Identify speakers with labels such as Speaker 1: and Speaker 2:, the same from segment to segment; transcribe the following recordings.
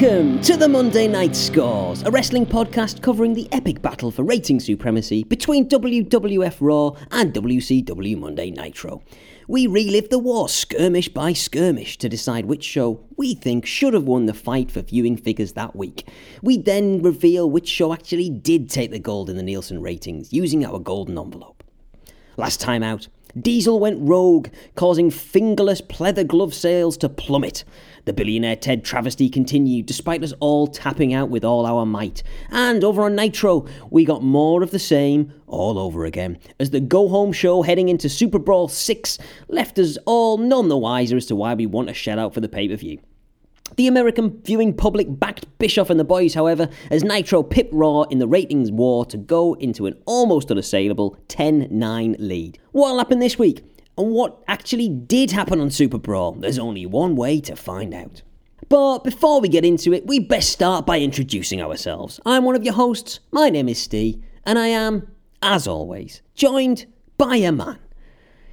Speaker 1: Welcome to the Monday Night Scores, a wrestling podcast covering the epic battle for rating supremacy between WWF Raw and WCW Monday Nitro. We relive the war skirmish by skirmish to decide which show we think should have won the fight for viewing figures that week. We then reveal which show actually did take the gold in the Nielsen ratings using our golden envelope. Last time out, Diesel went rogue, causing fingerless pleather glove sales to plummet. The billionaire Ted travesty continued despite us all tapping out with all our might. And over on Nitro, we got more of the same all over again, as the go home show heading into Super Brawl 6 left us all none the wiser as to why we want a shout out for the pay per view. The American viewing public backed Bischoff and the boys, however, as Nitro pipped Raw in the ratings war to go into an almost unassailable 10 9 lead. What'll happen this week? And what actually did happen on Super Brawl? There's only one way to find out. But before we get into it, we best start by introducing ourselves. I'm one of your hosts, my name is Steve, and I am, as always, joined by a man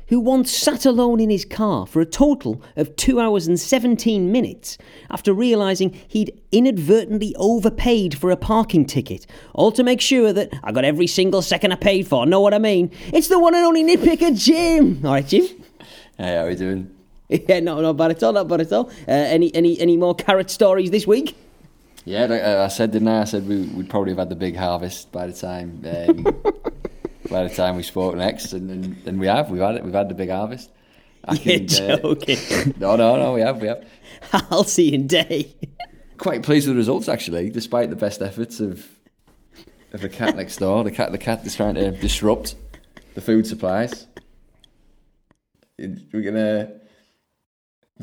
Speaker 1: who once sat alone in his car for a total of 2 hours and 17 minutes after realising he'd inadvertently overpaid for a parking ticket, all to make sure that I got every single second I paid for, know what I mean? It's the one and only nitpicker, Jim! Alright, Jim?
Speaker 2: Hey, how are we doing?
Speaker 1: Yeah, no, not bad at all, not bad at all. Uh, any, any, any more carrot stories this week?
Speaker 2: Yeah, uh, I said, didn't I? I said we, would probably have had the big harvest by the time um, by the time we spoke next, and, and, and, we have. We've had it. We've had the big harvest.
Speaker 1: I You're can, uh, joking.
Speaker 2: Uh, no, no, no. We have. We have.
Speaker 1: I'll see you in day.
Speaker 2: Quite pleased with the results, actually, despite the best efforts of of the cat next door. The cat, the cat is trying to disrupt the food supplies. We're gonna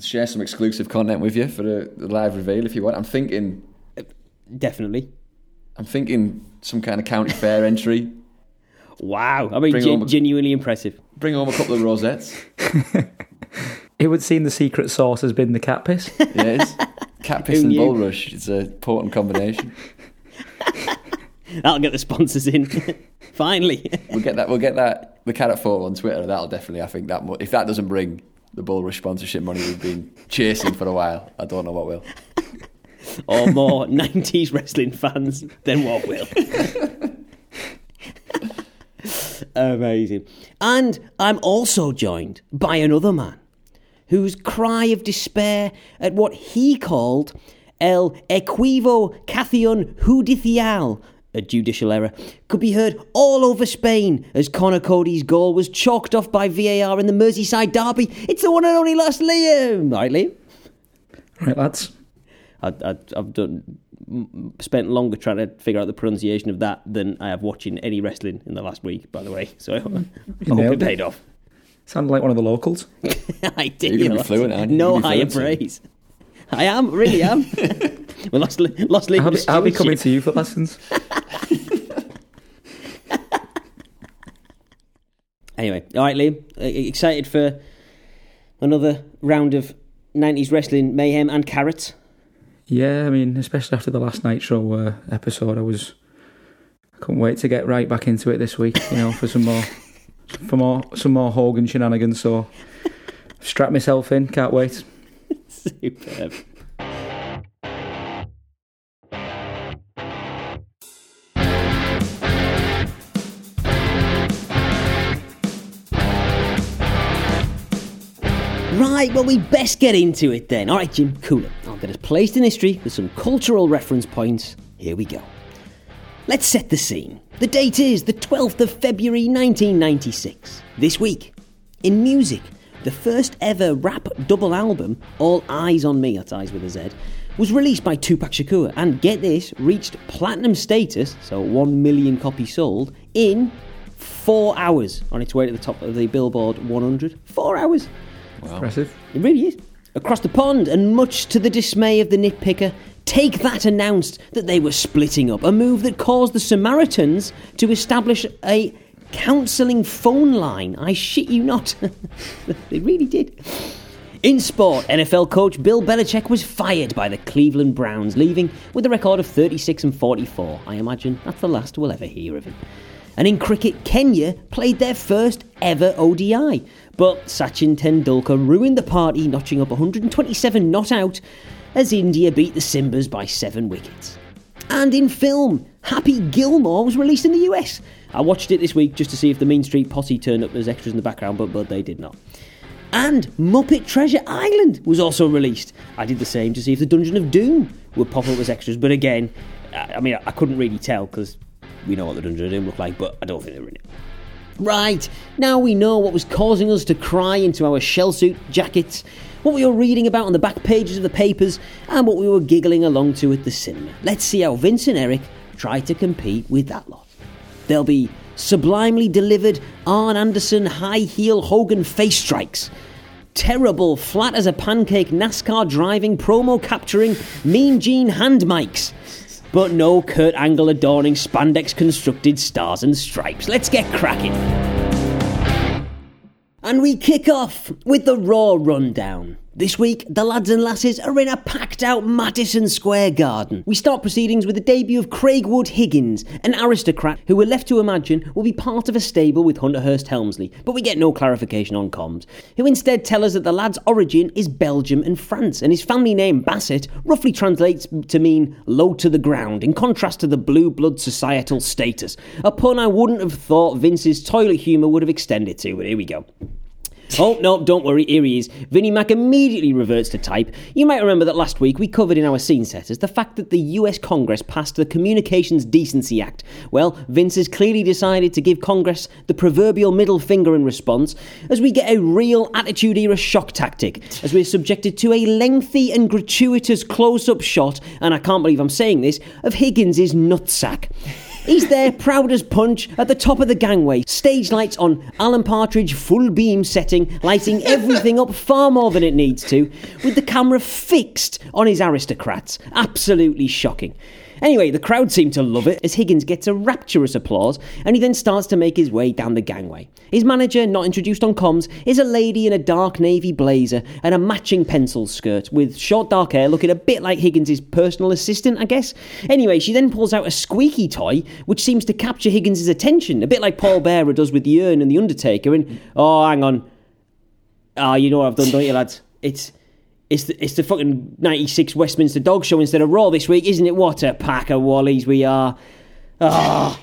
Speaker 2: share some exclusive content with you for the, the live reveal if you want. I'm thinking.
Speaker 1: Definitely.
Speaker 2: I'm thinking some kind of county fair entry.
Speaker 1: Wow, I mean, gen- a, genuinely impressive.
Speaker 2: Bring home a couple of rosettes.
Speaker 3: it would seem the secret sauce has been the cat piss.
Speaker 2: yes, cat piss and bulrush. It's a potent combination.
Speaker 1: That'll get the sponsors in. Finally,
Speaker 2: we'll get that. We'll get that. The carrot photo on Twitter. That'll definitely. I think that if that doesn't bring the bulrush sponsorship money we've been chasing for a while, I don't know what will.
Speaker 1: or more 90s wrestling fans than what will. Amazing. And I'm also joined by another man whose cry of despair at what he called el equivo cation judicial, a judicial error, could be heard all over Spain as Conor Coady's goal was chalked off by VAR in the Merseyside derby. It's the one and only Lost Liam. Right, Liam?
Speaker 3: Right, lads.
Speaker 1: I, I've done spent longer trying to figure out the pronunciation of that than I have watching any wrestling in the last week, by the way. So I, hope it paid off.
Speaker 3: Sounded like one of the locals.
Speaker 1: I did.
Speaker 2: You're going to be fluent, aren't
Speaker 1: you? No higher praise. I am, really am. we lost, lost
Speaker 3: I'll, be, I'll be coming to you for lessons.
Speaker 1: anyway, all right, Liam. Uh, excited for another round of 90s wrestling mayhem and carrots?
Speaker 3: Yeah, I mean, especially after the last Nitro uh, episode, I was I couldn't wait to get right back into it this week. You know, for some more, for more, some more Hogan shenanigans. So, strap myself in. Can't wait.
Speaker 1: Superb. Right, well, we best get into it then. All right, Jim, cool it. I'll get us placed in history with some cultural reference points. Here we go. Let's set the scene. The date is the 12th of February 1996. This week, in music, the first ever rap double album, All Eyez on Me, that's Eyes with a Z, was released by Tupac Shakur and, get this, reached platinum status, so 1 million copies sold, in four hours on its way to the top of the Billboard 100. Four hours.
Speaker 3: Wow. Impressive.
Speaker 1: It really is. Across the pond, and much to the dismay of the nitpicker, Take That announced that they were splitting up, a move that caused the Samaritans to establish a counselling phone line. I shit you not. they really did. In sport, NFL coach Bill Belichick was fired by the Cleveland Browns, leaving with a record of 36 and 44. I imagine that's the last we'll ever hear of him. And in cricket, Kenya played their first ever ODI. But Sachin Tendulkar ruined the party, notching up 127 not out as India beat the Simbas by seven wickets. And in film, Happy Gilmore was released in the US. I watched it this week just to see if the Mean Street Posse turned up as extras in the background, but, but they did not. And Muppet Treasure Island was also released. I did the same to see if the Dungeon of Doom would pop up as extras, but again, I mean, I couldn't really tell because we know what the Dungeon of Doom looked like, but I don't think they were in it. Right, now we know what was causing us to cry into our shell suit jackets, what we were reading about on the back pages of the papers, and what we were giggling along to at the cinema. Let's see how Vince and Eric try to compete with that lot. There'll be sublimely delivered Arn Anderson high heel Hogan face strikes. Terrible, flat as a pancake NASCAR driving, promo capturing, mean Gene hand mics. But no Kurt Angle adorning spandex constructed stars and stripes. Let's get cracking. And we kick off with the Raw Rundown. This week, the lads and lasses are in a packed out Madison Square Garden. We start proceedings with the debut of Craig Wood Higgins, an aristocrat who we're left to imagine will be part of a stable with Hunter Hearst Helmsley, but we get no clarification on comms, who instead tell us that the lad's origin is Belgium and France, and his family name Bassett roughly translates to mean low to the ground, in contrast to the blue blood societal status. A pun I wouldn't have thought Vince's toilet humour would have extended to, but here we go. Oh, no, don't worry, here he is. Vinnie Mac immediately reverts to type. You might remember that last week we covered in our scene setters the fact that the US Congress passed the Communications Decency Act. Well, Vince has clearly decided to give Congress the proverbial middle finger in response as we get a real Attitude Era shock tactic, as we're subjected to a lengthy and gratuitous close up shot, and I can't believe I'm saying this, of Higgins's nutsack. He's there, proud as punch, at the top of the gangway. Stage lights on, Alan Partridge full beam setting, lighting everything up far more than it needs to, with the camera fixed on his aristocrats. Absolutely shocking. Anyway, the crowd seem to love it as Higgins gets a rapturous applause and he then starts to make his way down the gangway. His manager, not introduced on comms, is a lady in a dark navy blazer and a matching pencil skirt with short dark hair looking a bit like Higgins' personal assistant, I guess. Anyway, she then pulls out a squeaky toy which seems to capture Higgins' attention, a bit like Paul Bearer does with the urn and the Undertaker. And oh, hang on. Ah, you know what I've done, don't you, lads? It's it's the, it's the fucking 96 Westminster Dog Show instead of Raw this week, isn't it? What a pack of wallies we are. Ah.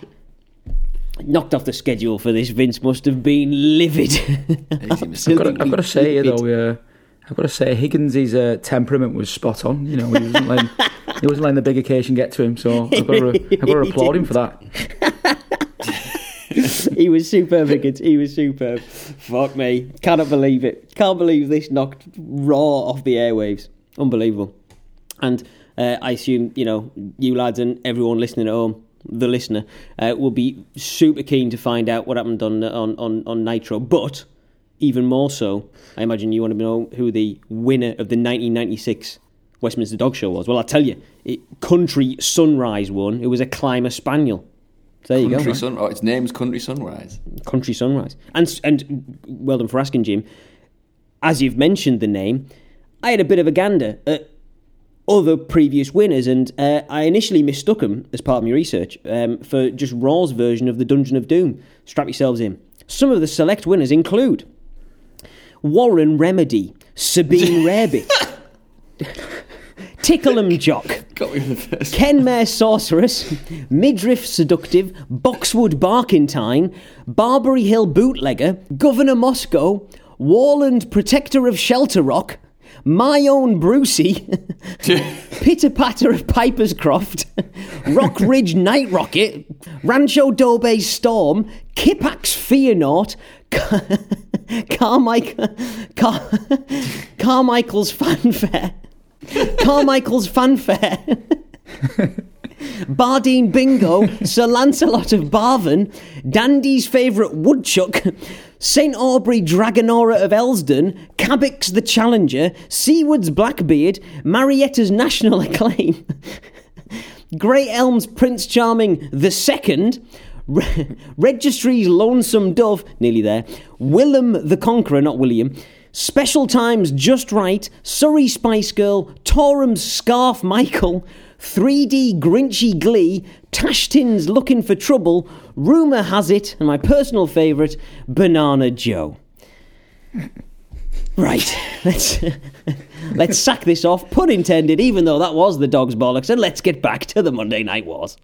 Speaker 1: Knocked off the schedule for this, Vince must have been livid.
Speaker 3: I've got, to, I've got to say, you though, uh, I've got to say, Higgins' uh, temperament was spot on. You know, he wasn't letting, he wasn't letting the big occasion get to him. So I've got to, I've got to applaud him for that.
Speaker 1: He was superb. He was superb. Fuck me. Cannot believe it. Can't believe this knocked Raw off the airwaves. Unbelievable. And uh, I assume, you know, you lads and everyone listening at home, the listener, uh, will be super keen to find out what happened on, on, on, on Nitro. But even more so, I imagine you want to know who the winner of the 1996 Westminster Dog Show was. Well, I'll tell you, it, Country Sunrise won. It was a Clumber Spaniel. There you
Speaker 2: Country
Speaker 1: go.
Speaker 2: Sun. Oh, its name's Country Sunrise.
Speaker 1: Country Sunrise. And and well done for asking, Jim. As you've mentioned the name, I had a bit of a gander at other previous winners, and uh, I initially mistook them as part of my research um, for just Raw's version of the Dungeon of Doom. Strap yourselves in. Some of the select winners include Warren Remedy, Sabine Rarebit, Tickle'em Jock,
Speaker 2: Got me the first.
Speaker 1: Kenmare Sorceress, Midriff Seductive, Boxwood Barkentine, Barbary Hill Bootlegger, Governor Moscow, Warland Protector of Shelter Rock, My Own Brucey, Pitter Patter of Piper's Croft, Rock Ridge Night Rocket, Rancho Dobe Storm, Kippax Fearnought, Carmichael, Car- Carmichael's Fanfare. Carmichael's Fanfare. Bardene Bingo, Sir Lancelot of Barvan, Dandy's favourite woodchuck, St Aubrey Dragonora of Elsdon, Kabiks the Challenger, Seaward's Blackbeard, Marjetta's National Acclaim, Grey Elm's Prince Charming the Second, Re- Registry's Lonesome Dove, nearly there, Willem the Conqueror, not William, Special Times Just Right, Surrey Spice Girl, Torum's Scarf Michael, 3D Grinchy Glee, Tashtin's Looking for Trouble, Rumour Has It, and my personal favourite, Banana Joe. Right, let's let's sack this off, pun intended, even though that was the dog's bollocks, and let's get back to the Monday Night Wars.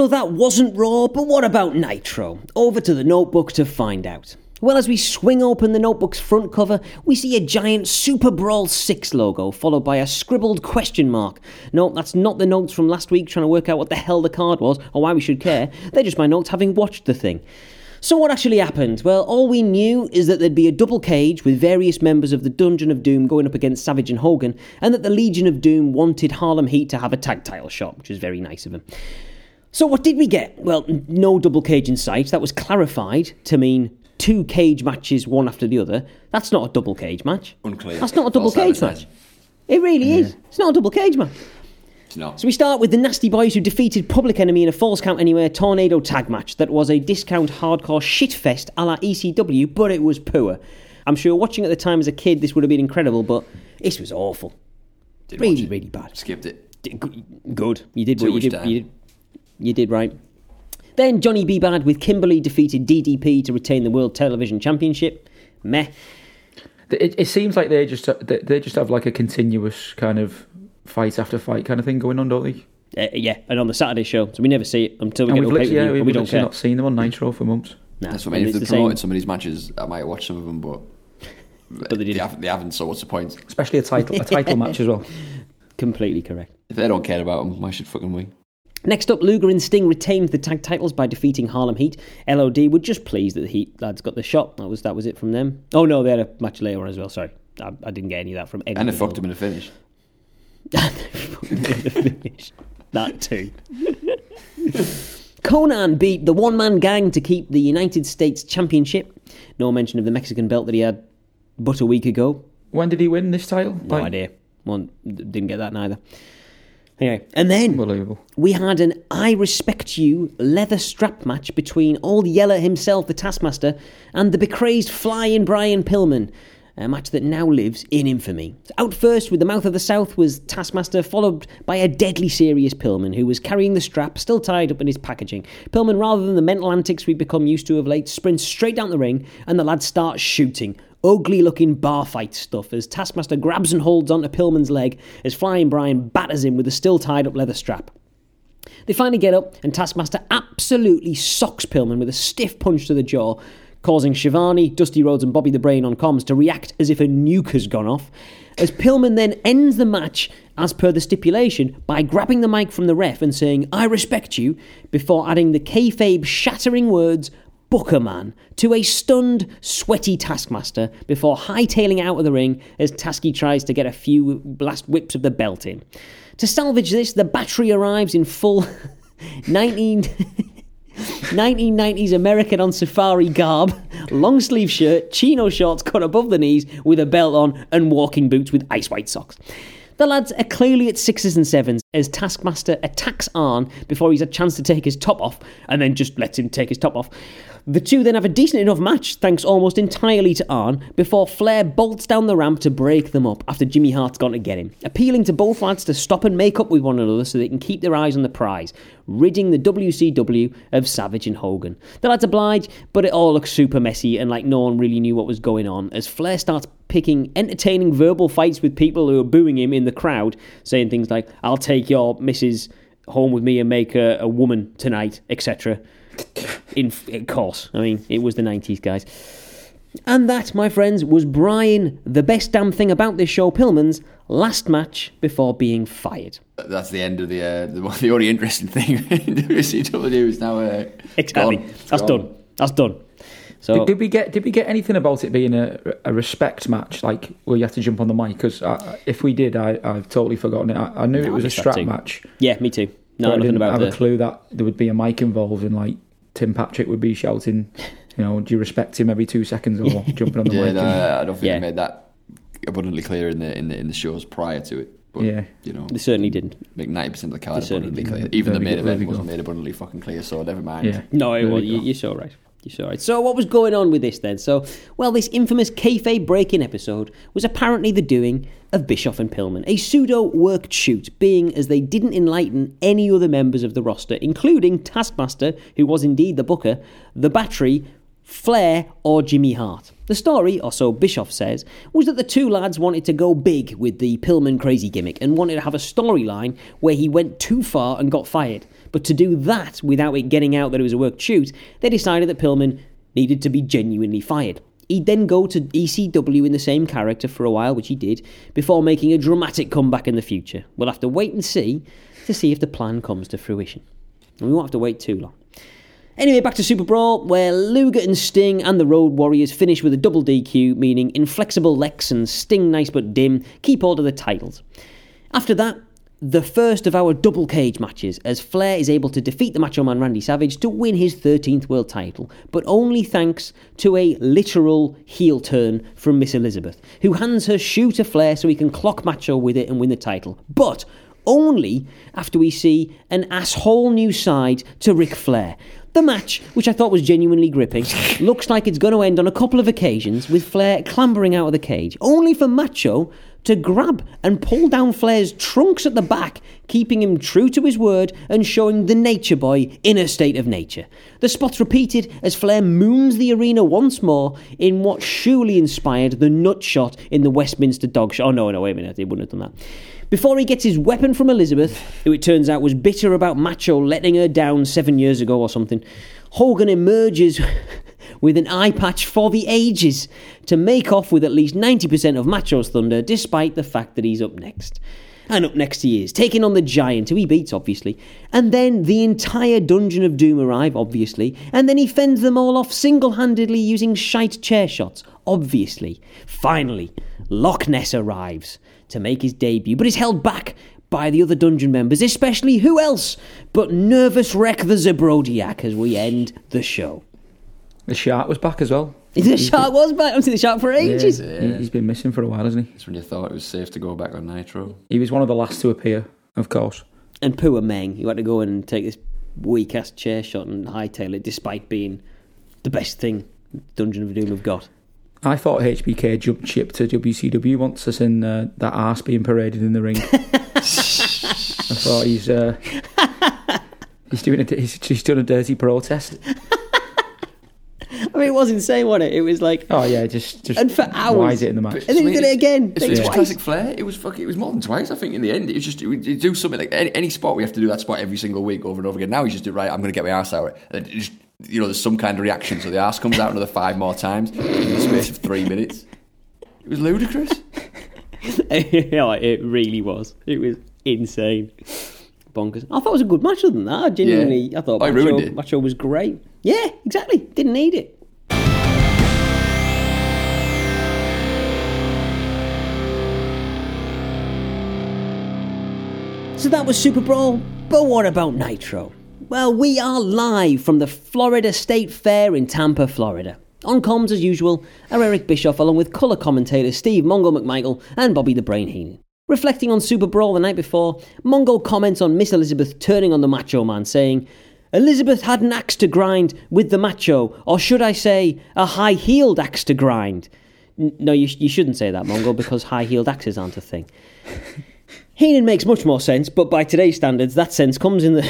Speaker 1: So that wasn't Raw, but what about Nitro? Over to the notebook to find out. Well, as we swing open the notebook's front cover, we see a giant Super Brawl 6 logo, followed by a scribbled question mark. No, that's not the notes from last week trying to work out what the hell the card was or why we should care. They're just my notes having watched the thing. So, what actually happened? Well, all we knew is that there'd be a double cage with various members of the Dungeon of Doom going up against Savage and Hogan, and that the Legion of Doom wanted Harlem Heat to have a tag title shot, which is very nice of them. So, what did we get? Well, no double cage in sight. That was clarified to mean two cage matches, one after the other. That's not a double cage match.
Speaker 2: Unclear.
Speaker 1: That's not a double
Speaker 2: False
Speaker 1: cage match. It really is. It's not a double cage match.
Speaker 2: It's not.
Speaker 1: So we start with the Nasty Boys who defeated Public Enemy in a Falls Count Anywhere tornado tag match that was a discount hardcore shitfest a la ECW, but it was poor. I'm sure watching at the time as a kid this would have been incredible, but this was awful.
Speaker 2: Didn't watch
Speaker 1: Really,
Speaker 2: it.
Speaker 1: really bad.
Speaker 2: Skipped it.
Speaker 1: Good. You did
Speaker 2: Too
Speaker 1: what you did, you did. You did right. Then Johnny B. Bad with Kimberly defeated DDP to retain the World Television Championship. Meh.
Speaker 3: It, it seems like they just they they just have like a continuous kind of fight after fight kind of thing going on, don't they?
Speaker 1: Uh, yeah, and on the Saturday show, so we never see it until we
Speaker 3: And
Speaker 1: get
Speaker 3: we've
Speaker 1: to pay
Speaker 3: literally, yeah,
Speaker 1: and
Speaker 3: we've
Speaker 1: we don't care.
Speaker 3: not seen them on Nitro for months.
Speaker 1: Nah,
Speaker 2: That's what I mean. If
Speaker 1: it's
Speaker 2: they
Speaker 1: the
Speaker 2: promoted
Speaker 1: same,
Speaker 2: some of these matches, I might watch some of them, but,
Speaker 1: but they
Speaker 2: they,
Speaker 1: didn't.
Speaker 2: haven't, they haven't, so what's the point?
Speaker 3: Especially a title a title match as well.
Speaker 1: Completely correct.
Speaker 2: If they don't care about them, why should fucking we?
Speaker 1: Next up, Luger and Sting retained the tag titles by defeating Harlem Heat. LOD were just pleased that the Heat lads got the shot. That was that was it from them. Oh no, they had a match later on as well. Sorry, I, I didn't get any of that from any.
Speaker 2: And they fucked him in the finish.
Speaker 1: finish. that too. Konnan beat the one man gang to keep the United States Championship. No mention of the Mexican belt that he had but a week ago.
Speaker 3: When did he win this title?
Speaker 1: No
Speaker 3: Like,
Speaker 1: idea. One didn't get that neither. Anyway, and then
Speaker 3: Unbelievable.
Speaker 1: we had an I Respect You leather strap match between Old Yeller himself, the Taskmaster, and the becrazed flying Brian Pillman. A match that now lives in infamy. Out first with the mouth of the South was Taskmaster, followed by a deadly serious Pillman who was carrying the strap, still tied up in his packaging. Pillman, rather than the mental antics we've become used to of late, sprints straight down the ring and the lad starts shooting. Ugly looking bar fight stuff as Taskmaster grabs and holds onto Pillman's leg as Flying Brian batters him with a still tied up leather strap. They finally get up, and Taskmaster absolutely socks Pillman with a stiff punch to the jaw, causing Schiavone, Dusty Rhodes, and Bobby the Brain on comms to react as if a nuke has gone off. As Pillman then ends the match, as per the stipulation, by grabbing the mic from the ref and saying, I respect you, before adding the kayfabe shattering words, Booker Man, to a stunned, sweaty Taskmaster before hightailing out of the ring as Tasky tries to get a few last whips of the belt in. To salvage this, the battery arrives in full 19. 1990s American on safari garb, long sleeve shirt, chino shorts cut above the knees with a belt on, and walking boots with ice white socks. The lads are clearly at sixes and sevens as Taskmaster attacks Arn before he's a chance to take his top off and then just lets him take his top off. The two then have a decent enough match, thanks almost entirely to Arn, before Flair bolts down the ramp to break them up after Jimmy Hart's gone to get him, appealing to both lads to stop and make up with one another so they can keep their eyes on the prize, ridding the WCW of Savage and Hogan. The lads oblige, but it all looks super messy and like no one really knew what was going on as Flair starts picking entertaining verbal fights with people who are booing him in the crowd, saying things like, I'll take your missus home with me and make her a woman tonight, etc. In, of course, I mean, it was the 90s, guys. And that, my friends, was Brian, the best damn thing about this show, Pillman's last match before being fired.
Speaker 2: That's the end of the uh, the, the only interesting thing in WCW is now uh,
Speaker 1: Exactly.
Speaker 2: gone. It's
Speaker 1: That's
Speaker 2: gone.
Speaker 1: done. That's done. So,
Speaker 3: Did, did we get did we get anything about it being a, a respect match? Like, where you have to jump on the mic? Because if we did, I, I've totally forgotten it. I, I knew
Speaker 1: No,
Speaker 3: it was a strap
Speaker 1: too.
Speaker 3: match.
Speaker 1: yeah, me too. No,
Speaker 3: I didn't
Speaker 1: about
Speaker 3: have
Speaker 1: the-
Speaker 3: a clue that there would be a mic involved and like Tim Patrick would be shouting, you know, do you respect him every two seconds or jumping on the
Speaker 2: Yeah,
Speaker 3: mic?
Speaker 2: no,
Speaker 3: and-
Speaker 2: I don't think
Speaker 1: Yeah.
Speaker 2: they made that abundantly clear in the in the in the shows prior to it. But,
Speaker 3: Yeah.
Speaker 2: you know,
Speaker 1: They certainly didn't.
Speaker 2: make ninety percent of the card
Speaker 1: certainly
Speaker 2: abundantly clear.
Speaker 3: didn't.
Speaker 2: Even the
Speaker 3: There
Speaker 2: main event wasn't made abundantly fucking clear, so never mind.
Speaker 3: yeah.
Speaker 1: No, it was, you,
Speaker 3: go.
Speaker 1: you're so right. You're so. So, what was going on with this then? So, well, this infamous kayfabe break-in episode was apparently the doing of Bischoff and Pillman, a pseudo worked shoot, being as they didn't enlighten any other members of the roster, including Taskmaster, who was indeed the booker, the Battery, Flair, or Jimmy Hart. The story, or so Bischoff says, was that the two lads wanted to go big with the Pillman crazy gimmick and wanted to have a storyline where he went too far and got fired. But to do that without it getting out that it was a work shoot, they decided that Pillman needed to be genuinely fired. He'd then go to ECW in the same character for a while, which he did, before making a dramatic comeback in the future. We'll have to wait and see to see if the plan comes to fruition. And we won't have to wait too long. Anyway, back to Super Brawl, where Luger and Sting and the Road Warriors finish with a double DQ, meaning Inflexible Lex and Sting Nice But Dim keep hold of the titles. After that, the first of our double cage matches, as Flair is able to defeat the Macho Man Randy Savage to win his 13th world title, but only thanks to a literal heel turn from Miss Elizabeth, who hands her shoe to Flair so he can clock Macho with it and win the title. But only after we see an asshole new side to Ric Flair. The match, which I thought was genuinely gripping, looks like it's going to end on a couple of occasions with Flair clambering out of the cage, only for Macho to grab and pull down Flair's trunks at the back, keeping him true to his word and showing the Nature Boy in a state of nature. The spot's repeated as Flair moons the arena once more in what surely inspired the nut shot in the Westminster dog show. Oh, no, no, wait a minute, he wouldn't have done that. Before he gets his weapon from Elizabeth, who it turns out was bitter about Macho letting her down seven years ago or something, Hogan emerges with an eye patch for the ages to make off with at least 90% of Macho's thunder, despite the fact that he's up next. And up next he is, taking on the giant, who he beats, obviously. And then the entire Dungeon of Doom arrive, obviously. And then he fends them all off single handedly using shite chair shots, obviously. Finally, Loch Ness arrives to make his debut, but is held back by the other dungeon members, especially who else but Nervous Wreck the Zabrodiak as we end the show.
Speaker 3: The shark was back as well.
Speaker 1: The shark was back. I've seen the shark for ages.
Speaker 3: Yeah, he- he's been missing for a while, hasn't he?
Speaker 2: That's when you thought it was safe to go back on Nitro.
Speaker 3: He was one of the last to appear, of course.
Speaker 1: And poor Meng, who had to go and take this weak ass chair shot and hightail it, despite being the best thing Dungeon of Doom have got.
Speaker 3: I thought HBK jumped ship to WCW once, as in uh, that ass being paraded in the ring. I thought he's uh, he's doing a he's, he's done a dirty protest.
Speaker 1: I mean, it was insane, wasn't it? It was like,
Speaker 3: Oh yeah, just just
Speaker 1: And for hours.
Speaker 3: wise it in the match.
Speaker 1: and then he did it again.
Speaker 2: It's, it's
Speaker 1: twice.
Speaker 2: classic flair. It was fucking. It was more than twice. I think in the end, it was just it would- do something like any, any spot we have to do that spot every single week over and over again. Now he's just do right. I'm going to get my ass out. And it just you know, there's some kind of reaction. So the ass comes out another five more times in the space of three minutes. It was ludicrous.
Speaker 1: yeah, it really was. It was insane. Bonkers. I thought it was a good match other than that. I genuinely,
Speaker 2: Yeah.
Speaker 1: I thought oh,
Speaker 2: I
Speaker 1: Macho,
Speaker 2: ruined it.
Speaker 1: Macho was great. Yeah, exactly. Didn't need it. So that was Super Brawl, but what about Nitro? Well, we are live from the Florida State Fair in Tampa, Florida. On comms, as usual, are Eric Bischoff along with colour commentators Steve Mongo McMichael and Bobby the Brain Heenan. Reflecting on Super Brawl the night before, Mongo comments on Miss Elizabeth turning on the Macho Man, saying, Elizabeth had an axe to grind with the Macho, or should I say, a high heeled axe to grind. N- no, you, sh- you shouldn't say that, Mongo, because high heeled axes aren't a thing. Heenan makes much more sense, but by today's standards, that sense comes in the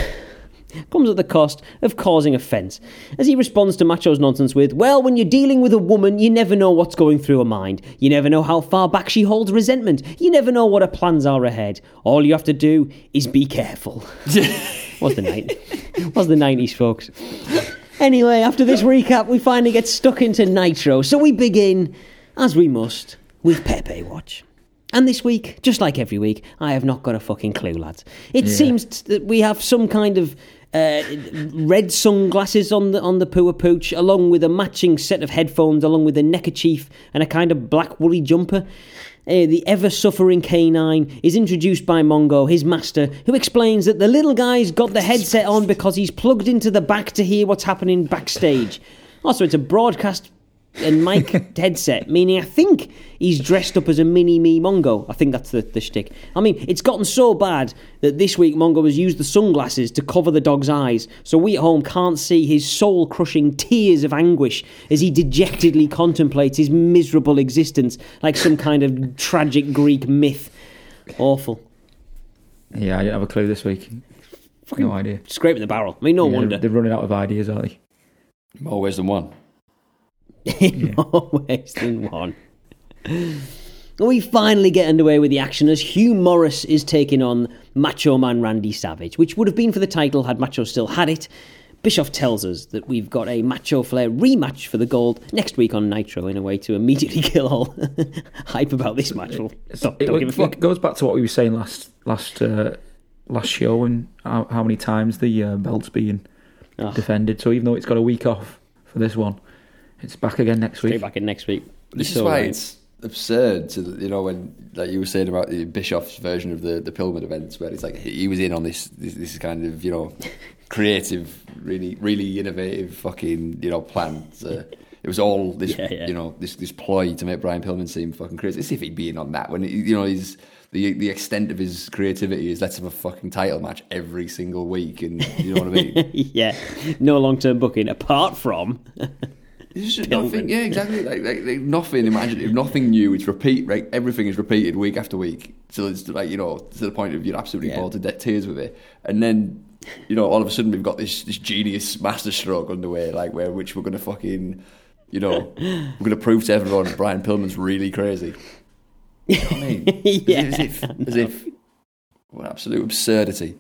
Speaker 1: comes at the cost of causing offence. As he responds to Macho's nonsense with, "Well, when you're dealing with a woman, you never know what's going through her mind. You never know how far back she holds resentment. You never know what her plans are ahead. All you have to do is be careful." was the night? was the nineties, folks? Anyway, after this recap, we finally get stuck into Nitro, so we begin, as we must, with Pepe Watch. And this week, just like every week, I have not got a fucking clue, lads. It seems t- that we have some kind of uh, red sunglasses on the on the Pua Pooch, along with a matching set of headphones, along with a neckerchief and a kind of black woolly jumper. Uh, the ever suffering canine is introduced by Mongo, his master, who explains that the little guy's got the headset on because he's plugged into the back to hear what's happening backstage. Also, it's a broadcast and mic headset, meaning I think he's dressed up as a mini me Mongo. I think that's the, the shtick. I mean, it's gotten so bad that this week Mongo has used the sunglasses to cover the dog's eyes, so we at home can't see his soul crushing tears of anguish as he dejectedly contemplates his miserable existence like some kind of tragic Greek myth. Awful.
Speaker 3: Yeah, I don't have a clue this week. No idea.
Speaker 1: Scraping the barrel. I mean, no
Speaker 3: Yeah,
Speaker 1: wonder.
Speaker 3: They're running out of ideas, aren't they?
Speaker 2: More ways than one.
Speaker 1: in more ways than one. We finally get underway with the action as Hugh Morrus is taking on Macho Man Randy Savage, which would have been for the title had Macho still had it. Bischoff tells us that we've got a Macho Flair rematch for the gold next week on Nitro in a way to immediately kill all hype about this match. Well, Don't,
Speaker 3: It,
Speaker 1: don't give a fuck.
Speaker 3: it goes back to what we were saying last last uh, last show and how, how many times the uh, belt's being
Speaker 1: Ah.
Speaker 3: defended. So even though it's got a week off for this one, it's back again next
Speaker 1: Straight
Speaker 3: week.
Speaker 1: back in next week.
Speaker 2: This is why
Speaker 1: right.
Speaker 2: it's absurd to you know when like you were saying about the Bischoff's version of the the Pillman events where it's like he was in on this this, this kind of you know creative really really innovative fucking you know plan to, it was all this
Speaker 1: Yeah, yeah.
Speaker 2: you know this this ploy to make Brian Pillman seem fucking crazy as if he'd be in on that when he, you know he's the the extent of his creativity is let's have a fucking title match every single week and you know what I mean
Speaker 1: yeah, no long term booking apart from.
Speaker 2: It's just nothing. Yeah, exactly. Like, like, like nothing imaginative, nothing new. It's repeat. Right, everything is repeated week after week. So it's like you know to the point of you're absolutely
Speaker 1: Yeah.
Speaker 2: bored to de- tears with it. And then you know all of a sudden we've got this this genius masterstroke underway, like where which we're gonna fucking you know we're gonna prove to everyone that Brian Pillman's really crazy. You know what I mean?
Speaker 1: yeah,
Speaker 2: as if as if what absolute absurdity.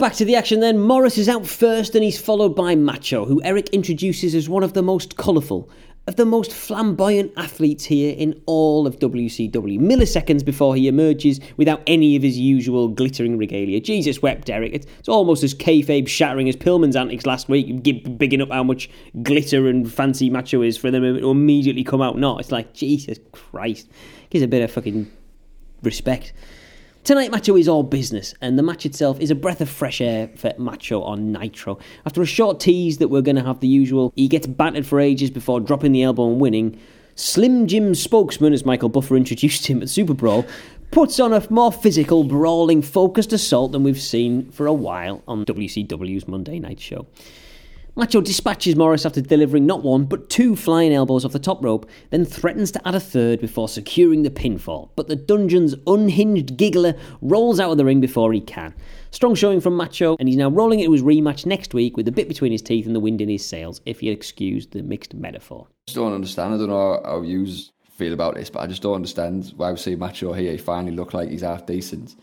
Speaker 1: Back to the action then. Morrus is out first and he's followed by Macho, who Eric introduces as one of the most colourful, of the most flamboyant athletes here in all of WCW. Milliseconds before he emerges without any of his usual glittering regalia. Jesus wept Eric. It's, almost as kayfabe shattering as Pillman's antics last week, gi- bigging up how much glitter and fancy Macho is for them to immediately come out. not. it's like, Jesus Christ. Gives a bit of fucking respect. Tonight, Macho is all business, and the match itself is a breath of fresh air for Macho on Nitro. After a short tease that we're going to have the usual, he gets battered for ages before dropping the elbow and winning. Slim Jim's spokesman, as Michael Buffer introduced him at Super Brawl, puts on a more physical, brawling, focused assault than we've seen for a while on WCW's Monday Night Show. Macho dispatches Morrus after delivering not one, but two flying elbows off the top rope, then threatens to add a third before securing the pinfall. But the dungeon's unhinged giggler rolls out of the ring before he can. Strong showing from Macho, and he's now rolling into his rematch next week with the bit between his teeth and the wind in his sails, if you excuse the mixed metaphor.
Speaker 2: I just don't understand. I don't know how you feel about this, but I just don't understand why we see Macho here. He finally looked like he's half decent.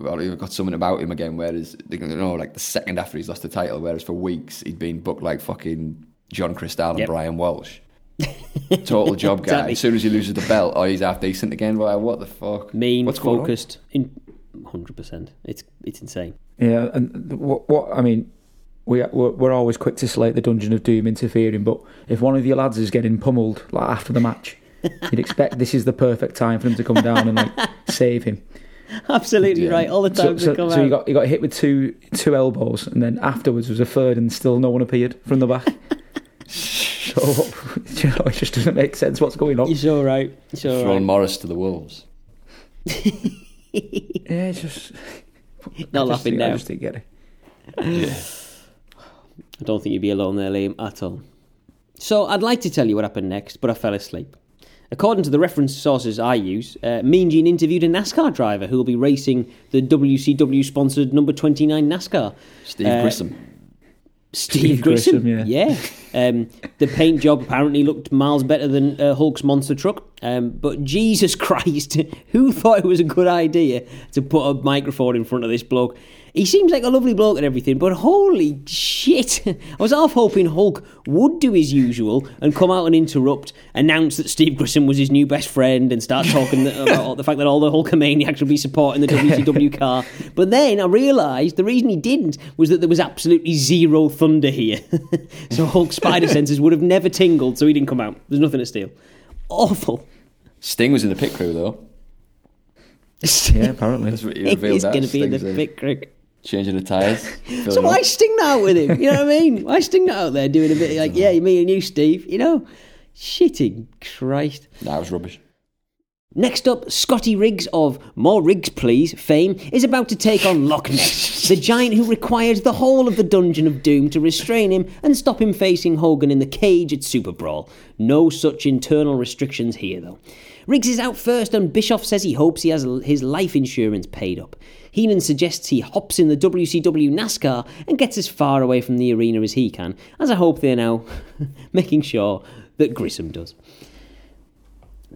Speaker 2: Well, he's got something about him again. Whereas you know, oh, like the second after he's lost the title, whereas for weeks he'd been booked like fucking John Crystal and
Speaker 1: Yep.
Speaker 2: Brian Walsh. Total job guy.
Speaker 1: Exactly.
Speaker 2: As soon as he loses the belt, oh, he's half decent again. Why? What the fuck?
Speaker 1: Mean,
Speaker 2: What's going on?
Speaker 1: focused, in hundred percent. It's it's insane.
Speaker 3: Yeah, and what, what I mean, we we're, we're always quick to slate the Dungeon of Doom interfering, but if one of your lads is getting pummeled like after the match, you'd expect this is the perfect time for him to come down and like save him.
Speaker 1: Absolutely
Speaker 2: Yeah.
Speaker 1: right. All the
Speaker 3: So,
Speaker 1: time
Speaker 3: so,
Speaker 1: to come
Speaker 3: so
Speaker 1: out.
Speaker 3: you got you got hit with two two elbows, and then afterwards was a third, and still no one appeared from the back. so you know, it just doesn't make sense what's going on.
Speaker 1: You're so right. You're so
Speaker 2: Throwing
Speaker 1: right.
Speaker 2: Morrus to the wolves.
Speaker 3: Yeah, it's just
Speaker 1: Not
Speaker 3: just,
Speaker 1: laughing
Speaker 3: I
Speaker 1: now.
Speaker 3: just didn't get it.
Speaker 2: Yeah.
Speaker 1: I don't think you'd be alone there, Liam, at all. So I'd like to tell you what happened next, but I fell asleep. According to the reference sources I use, uh, Mean Gene interviewed a NASCAR driver who will be racing the WCW sponsored number 29 NASCAR.
Speaker 2: Steve
Speaker 1: Uh,
Speaker 2: Grissom.
Speaker 1: Steve,
Speaker 3: Steve
Speaker 1: Grissom,
Speaker 3: Grissom,
Speaker 1: yeah. Um, the paint job apparently looked miles better than uh, Hulk's monster truck. Um, but Jesus Christ, who thought it was a good idea to put a microphone in front of this bloke? He seems like a lovely bloke and everything, but holy shit. I was half hoping Hulk would do his usual and come out and interrupt, announce that Steve Grissom was his new best friend, and start talking about the fact that all the Hulkamaniacs would be supporting the WCW car. But then I realised the reason he didn't was that there was absolutely zero thunder here. so Hulk's spider senses would have never tingled, so he didn't come out. There's nothing to steal. Awful.
Speaker 2: Sting was in the pit crew though.
Speaker 3: Yeah, apparently.
Speaker 2: That's what he revealed.
Speaker 1: He's going to be in the pit crew.
Speaker 2: Changing the tyres.
Speaker 1: So why sting that out with him? You know what I mean? Why sting that out there doing a bit like, yeah, me and you, Steve? You know? Shitting Christ.
Speaker 2: Nah, it was rubbish.
Speaker 1: Next up, Scotty Riggs of More Riggs Please fame is about to take on Loch Ness, the giant who required the whole of the Dungeon of Doom to restrain him and stop him facing Hogan in the cage at Super Brawl. No such internal restrictions here, though. Riggs is out first, and Bischoff says he hopes he has his life insurance paid up. Heenan suggests he hops in the WCW NASCAR and gets as far away from the arena as he can, as I hope they're now making sure that Grissom does.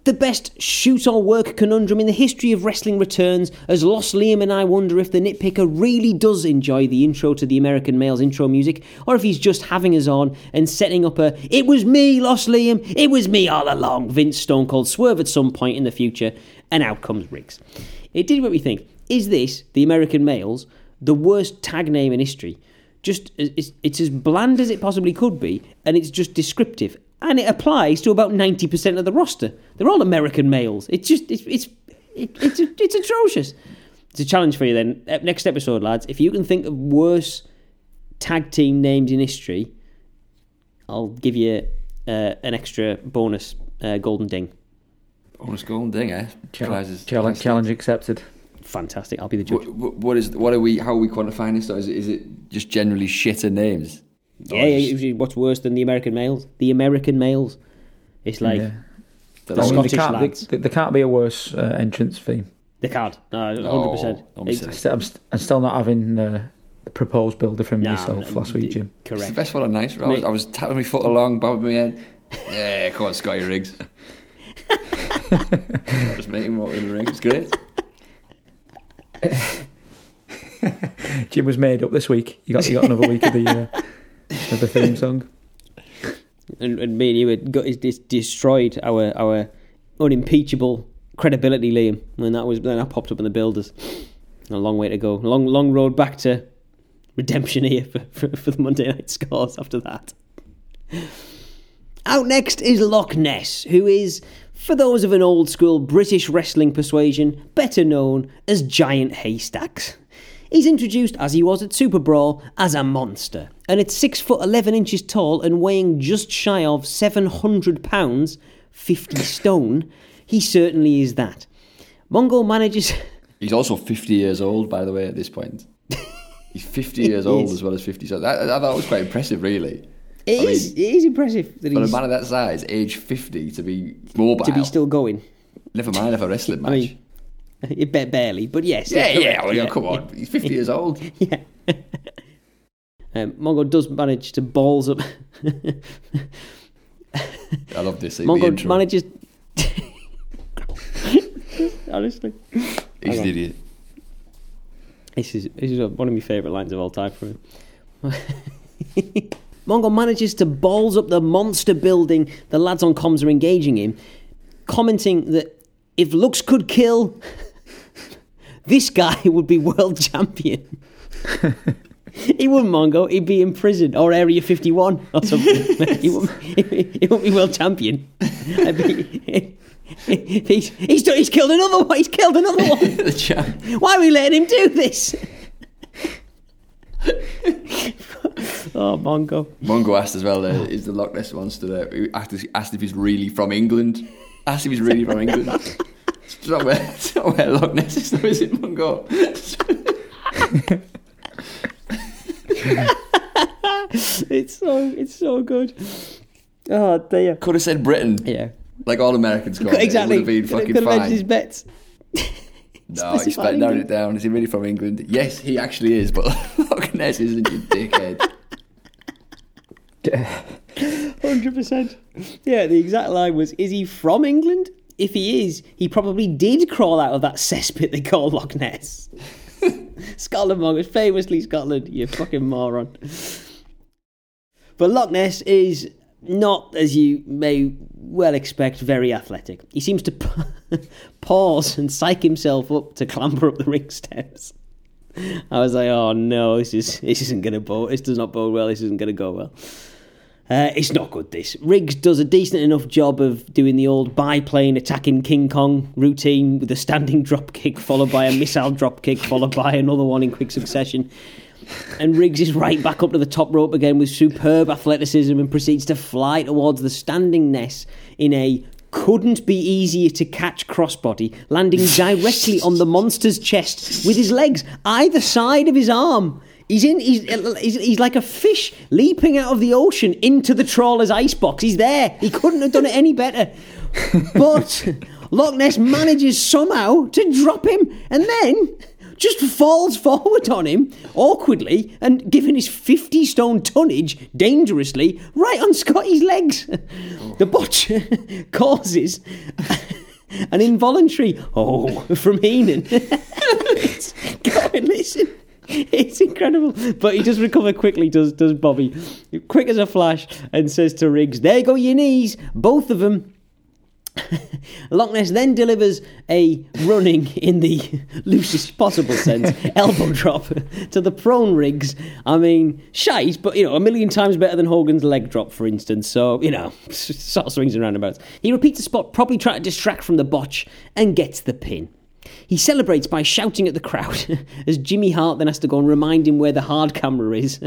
Speaker 1: The best shoot or work conundrum in the history of wrestling returns as Lost Liam and I wonder if the nitpicker really does enjoy the intro to the American Males intro music or if he's just having us on and setting up a it was me, Lost Liam, it was me all along, Vince Stone Cold swerve at some point in the future, and out comes Riggs. It did what we think. Is this, the American Males, the worst tag name in history? Just it's, it's as bland as it possibly could be, and it's just descriptive and it applies to about 90% of the roster. They're all American males. It's just, it's, it's, it, it's, it's atrocious. It's a challenge for you then. Next episode, lads, if you can think of worse tag team names in history, I'll give you uh, an extra bonus uh, golden ding.
Speaker 2: Bonus golden ding, eh?
Speaker 3: Challenge, challenge, challenge accepted.
Speaker 1: Fantastic. I'll be the judge.
Speaker 2: What, what is? What are we? How are we quantifying this? Though? Is it, is it just generally shitter names?
Speaker 1: Yeah, yeah, what's worse than the American males? The American males. It's like
Speaker 3: Yeah.
Speaker 1: the
Speaker 2: I mean,
Speaker 1: Scottish
Speaker 3: there, can't,
Speaker 1: lads.
Speaker 3: there, there can't be a worse uh, entrance theme.
Speaker 1: They can't. No,
Speaker 2: No,
Speaker 1: 100%.
Speaker 2: don't be
Speaker 1: It's-
Speaker 2: silly.
Speaker 3: St- I'm, st- I'm still not having uh, the proposed builder from
Speaker 1: Nah,
Speaker 3: yourself
Speaker 1: no,
Speaker 3: last week,
Speaker 1: d-
Speaker 3: Jim.
Speaker 2: It's the best one on night. I was, I was tapping my foot along, bobbing my head. Yeah, come on, Scotty Riggs. just making him walk in the ring. It's great.
Speaker 3: Jim was made up this week. You got you got another week of the uh, of the theme song.
Speaker 1: and, and me and you had got, it's destroyed our our unimpeachable credibility, Liam. When that was then I popped up in the builders. A long way to go. Long long road back to redemption here for, for, for the Monday night scores after that. Out next is Loch Ness, who is, for those of an old school British wrestling persuasion, better known as Giant Haystacks. He's introduced, as he was at Super Brawl, as a monster, and at 6 foot 11 inches tall and weighing just shy of 700 pounds, 50 stone, he certainly is that. Mongo manages.
Speaker 2: He's also 50 years old, by the way, at this point. He's 50 years old as well as 50. So that, I thought was quite impressive, really.
Speaker 1: It
Speaker 2: I
Speaker 1: is,
Speaker 2: mean,
Speaker 1: it is impressive that he's
Speaker 2: For a man of that size, age 50, to be mobile.
Speaker 1: to be still going.
Speaker 2: Never mind if a wrestling match.
Speaker 1: I mean, it ba- barely, but yes.
Speaker 2: yeah, yeah, well, yeah, come on. He's 50 years old.
Speaker 1: Yeah. um, Mongo does manage to balls up.
Speaker 2: I love this.
Speaker 1: Mongo manages. Honestly,
Speaker 2: He's an idiot.
Speaker 1: this is this is one of my favourite lines of all time from him. Mongo manages to balls up the monster building the lads on comms are engaging in, commenting that if looks could kill, this guy would be world champion. he wouldn't Mongo, he'd be in prison or Area 51 or something. he, wouldn't, he, wouldn't be world champion. Be- he's, he's, done- he's killed another one, he's killed another one. Why are we letting him do this? oh, Mongo.
Speaker 2: Mongo asked as well, uh, is the Loch Ness monster there? He asked, asked if he's really from England. Asked if he's really from England. It's not where, it's not where Loch Ness is, though, is it, Mongo?
Speaker 1: It's so it's so good. Oh dear.
Speaker 2: Could have said Britain,
Speaker 1: Yeah.
Speaker 2: like all Americans call
Speaker 1: exactly.
Speaker 2: it. It would have been
Speaker 1: Could have hedged his bets.
Speaker 2: No, he's
Speaker 1: specified
Speaker 2: narrowed it down. Is he really from England? Yes, he actually is, but Loch Ness isn't, you dickhead.
Speaker 1: Hundred percent. Yeah, the exact line was: "Is he from England? If he is, he probably did crawl out of that cesspit they call Loch Ness." Scotland mongers, famously Scotland, you fucking moron. But Loch Ness is not, as you may well expect, very athletic. He seems to pause and psych himself up to clamber up the ring steps. I was like, oh no, this is this isn't to bode. This does not bode well. This isn't to go well. Uh, it's not good. This Riggs does a decent enough job of doing the old biplane attacking King Kong routine with a standing drop kick followed by a missile drop kick followed by another one in quick succession. And Riggs is right back up to the top rope again with superb athleticism and proceeds to fly towards the standing Ness in a couldn't be easier to catch crossbody, landing directly on the monster's chest with his legs either side of his arm. He's in. He's, he's, he's like a fish leaping out of the ocean into the trawler's icebox. He's there. He couldn't have done it any better. But Loch Ness manages somehow to drop him, and then just falls forward on him awkwardly and giving his 50 stone tonnage dangerously right on Scotty's legs. the botch causes an involuntary oh from Heenan. Go and listen. It's incredible. But he does recover quickly, does does Bobby. Quick as a flash and says to Riggs, There go your knees, both of them. Loch Ness then delivers a running in the loosest possible sense elbow drop to the prone Riggs. I mean, shite, but you know, a million times better than Hogan's leg drop, for instance. So you know, sort of swings and roundabouts. He repeats the spot, probably trying to distract from the botch, and gets the pin. He celebrates by shouting at the crowd as Jimmy Hart then has to go and remind him where the hard camera is,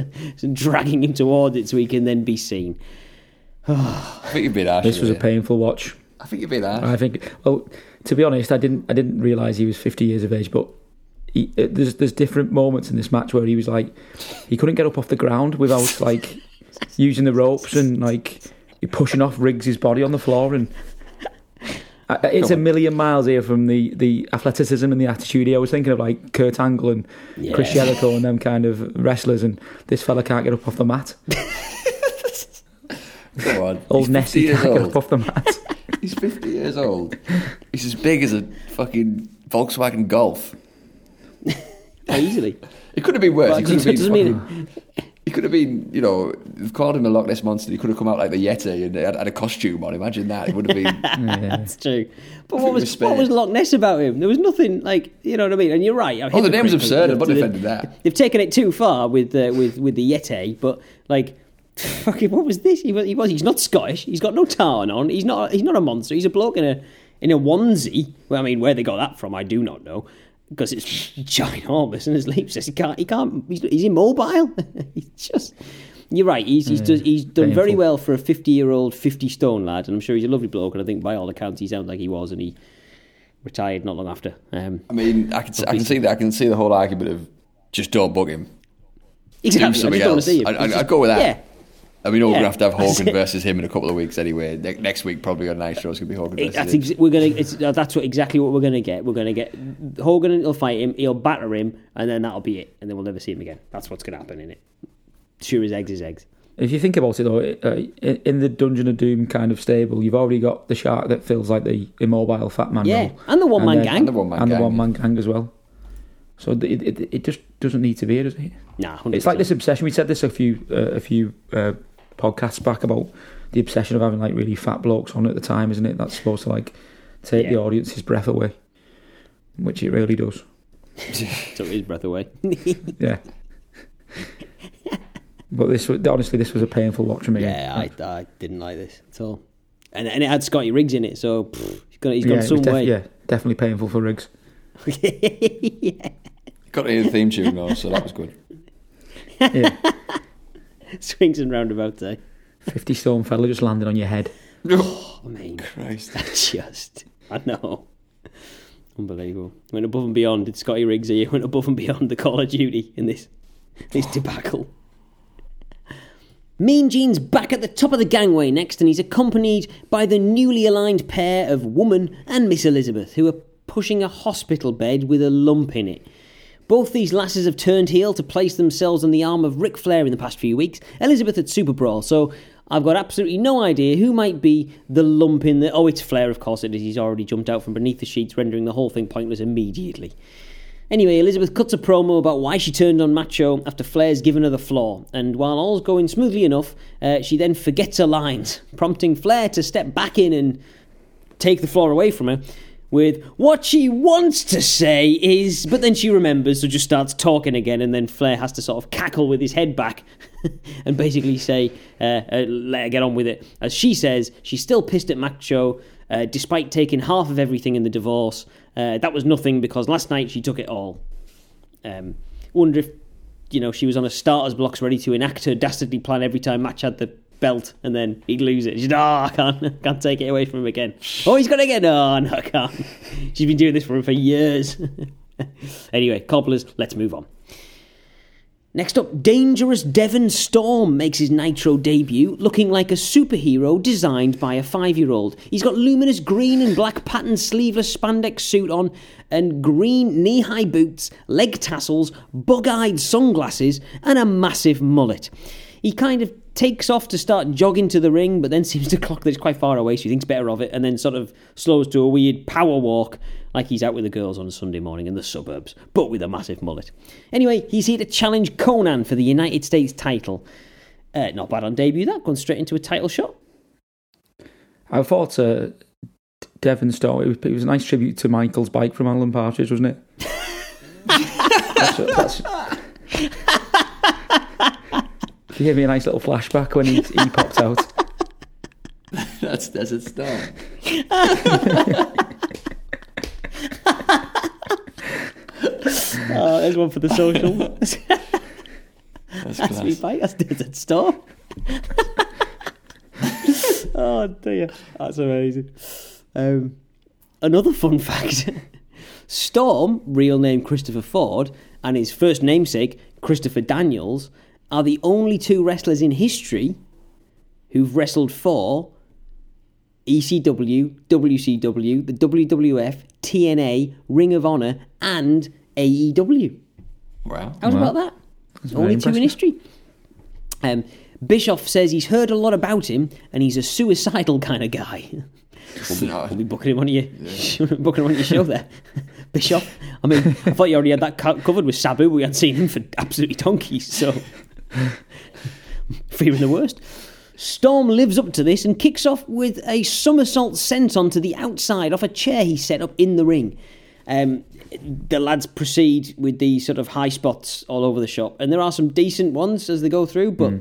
Speaker 1: dragging him towards it so he can then be seen.
Speaker 2: I think you've been harsh.
Speaker 3: This was a painful watch.
Speaker 2: I think you'd be harsh.
Speaker 3: I think. Well, to be honest, I didn't. I didn't realise he was 50 years of age, but. He, uh, there's there's different moments in this match where he was like he couldn't get up off the ground without like using the ropes and like pushing off Riggs's body on the floor and it's a million miles here from the, the athleticism and the attitude. I was thinking of like Kurt Angle and Chris
Speaker 1: Yeah.
Speaker 3: Jericho and them kind of wrestlers, and this fella can't get up off the mat.
Speaker 2: Come on.
Speaker 3: Old
Speaker 2: 50
Speaker 3: Nessie
Speaker 2: years
Speaker 3: can't get
Speaker 2: old.
Speaker 3: up off the mat.
Speaker 2: He's 50 years old. He's as big as a fucking Volkswagen Golf.
Speaker 1: Easily.
Speaker 2: It could have been worse.
Speaker 1: But
Speaker 2: he could have been.
Speaker 1: doesn't mean
Speaker 2: fucking- he could have been, you know, they've called him a Loch Ness monster. He could have come out like the Yeti and had, had a costume on. Imagine that. It would have been.
Speaker 3: Yeah.
Speaker 1: That's true. But what was
Speaker 2: was
Speaker 1: what was Loch Ness about him? There was nothing like you know what I mean. And you're right.
Speaker 2: Oh, the name's absurd. I'm not defending
Speaker 1: They've,
Speaker 2: that.
Speaker 1: they've taken it too far with uh, with with the Yeti. But like, fucking, what was this? He was, he was. He's not Scottish. He's got no tarn on. He's not. He's not a monster. He's a bloke in a in a onesie. Well, I mean, where they got that from, I do not know. Because it's ginormous, and as Leap says, he can't. He can't. He's, he's immobile. he's just. You're right. He's he's, does, he's done very well for a 50 year old, 50 stone lad, and I'm sure he's a lovely bloke. And I think by all accounts, he sounds like he was, and he retired not long after. Um,
Speaker 2: I mean, I can, I can see that. I can see the whole argument of just don't bug him.
Speaker 1: exactly. I
Speaker 2: Do
Speaker 1: just
Speaker 2: something
Speaker 1: don't
Speaker 2: else.
Speaker 1: see him.
Speaker 2: I, I,
Speaker 1: just,
Speaker 2: I'd go with that.
Speaker 1: Yeah.
Speaker 2: I mean, we're
Speaker 1: Yeah.
Speaker 2: going to have to have Hogan versus him in a couple of weeks anyway. Ne- Next week, probably on Nitro, it's going to be Hogan versus
Speaker 1: That's
Speaker 2: him.
Speaker 1: ex- we're gonna. It's, uh, that's what exactly what we're gonna get. We're gonna get Hogan. and he'll fight him. He'll batter him, and then that'll be it. And then we'll never see him again. That's what's gonna happen in it. Sure as eggs is eggs.
Speaker 3: If you think about it though, uh, in in the Dungeon of Doom kind of stable, you've already got the shark that feels like the immobile fat man.
Speaker 1: Yeah,
Speaker 3: role.
Speaker 1: and the one man
Speaker 3: then-
Speaker 1: gang.
Speaker 2: And the one man
Speaker 3: and
Speaker 2: gang.
Speaker 3: the one man gang as well. So it, it, it just doesn't need to be, does it?
Speaker 1: Nah, 100%.
Speaker 3: It's like this obsession. We said this a few uh, a few uh, podcasts back about the obsession of having like really fat blokes on at the time, isn't it? That's supposed to like take the audience's breath away, which it really does.
Speaker 1: Took his breath away.
Speaker 3: Yeah. but this was honestly, this was a painful watch for me.
Speaker 1: yeah, I, I didn't like this at all. And and it had Scotty Riggs in it, so pff, he's gone. He's
Speaker 3: yeah,
Speaker 1: gone
Speaker 3: it was
Speaker 1: some
Speaker 3: def-
Speaker 1: way.
Speaker 3: yeah, definitely painful for Riggs.
Speaker 1: yeah.
Speaker 2: Got to hear the theme tune though, so that was good.
Speaker 3: Yeah,
Speaker 1: Swings and roundabouts. Eh?
Speaker 3: fifty stone fella just landed on your head.
Speaker 1: I mean,
Speaker 2: Christ.
Speaker 1: just I know. Unbelievable. Went above and beyond. Did Scotty Riggs here? Went above and beyond the Call of Duty in this this debacle. Mean Gene's back at the top of the gangway next, and he's accompanied by the newly aligned pair of Woman and Miss Elizabeth, who are pushing a hospital bed with a lump in it. Both these lasses have turned heel to place themselves on the arm of Ric Flair in the past few weeks. Elizabeth at Super Brawl, so I've got absolutely no idea who might be the lump in the. Oh, it's Flair, of course it is. He's already jumped out from beneath the sheets, rendering the whole thing pointless immediately. Anyway, Elizabeth cuts a promo about why she turned on Macho after Flair's given her the floor, and while all's going smoothly enough, uh, she then forgets her lines, prompting Flair to step back in and take the floor away from her. With what she wants to say is, but then she remembers, so just starts talking again, and then Flair has to sort of cackle with his head back and basically say, uh, uh, let her get on with it. As she says, she's still pissed at Macho, uh, despite taking half of everything in the divorce. Uh, that was nothing because last night she took it all. Um, wonder if you know she was on a starter's blocks ready to enact her dastardly plan every time Match had the belt and then he'd lose it. She'd, oh, I can't, can't take it away from him again. Oh, he's got to get, no, no, I can't. She's been doing this for him for years. anyway, cobblers, let's move on. Next up, Dangerous Devon Storm makes his Nitro debut looking like a superhero designed by a five year old. He's got luminous green and black patterned sleeveless spandex suit on, and green knee high boots, leg tassels, bug eyed sunglasses, and a massive mullet. He kind of takes off to start jogging to the ring, but then seems to clock that it's quite far away, so he thinks better of it, and then sort of slows to a weird power walk like he's out with the girls on a Sunday morning in the suburbs, but with a massive mullet. Anyway, he's here to challenge Konnan for the United States title. Uh, not bad on debut, that, going straight into a title shot.
Speaker 3: I thought uh, Devon it was, it was a nice tribute to Michael's bike from Alan Partridge, wasn't it? that's, that's, he gave me a nice little flashback when he, he popped out.
Speaker 2: That's Desert Storm.
Speaker 1: Oh, there's one for the social.
Speaker 2: That's
Speaker 1: That's me
Speaker 2: class.
Speaker 1: That's Desert Storm. oh dear, that's amazing. Um, another fun fact: Storm, real name Christopher Ford, and his first namesake Christopher Daniels, are the only two wrestlers in history who've wrestled for ECW, WCW, the WWF, TNA, Ring of Honor, and AEW.
Speaker 2: Wow.
Speaker 1: How's
Speaker 3: Wow.
Speaker 1: about that?
Speaker 3: very
Speaker 1: Only two in history. Um, Bischoff says he's heard a lot about him and he's a suicidal kind of guy.
Speaker 2: No.
Speaker 1: We'll be booking him on your booking him on your show there, Bischoff. I mean, I thought you already had that covered with Sabu. We hadn't seen him for absolutely donkeys, so fearing the worst. Storm lives up to this and kicks off with a somersault sent onto the outside off a chair he set up in the ring. Um, the lads proceed with these sort of high spots all over the shop, and there are some decent ones as they go through, but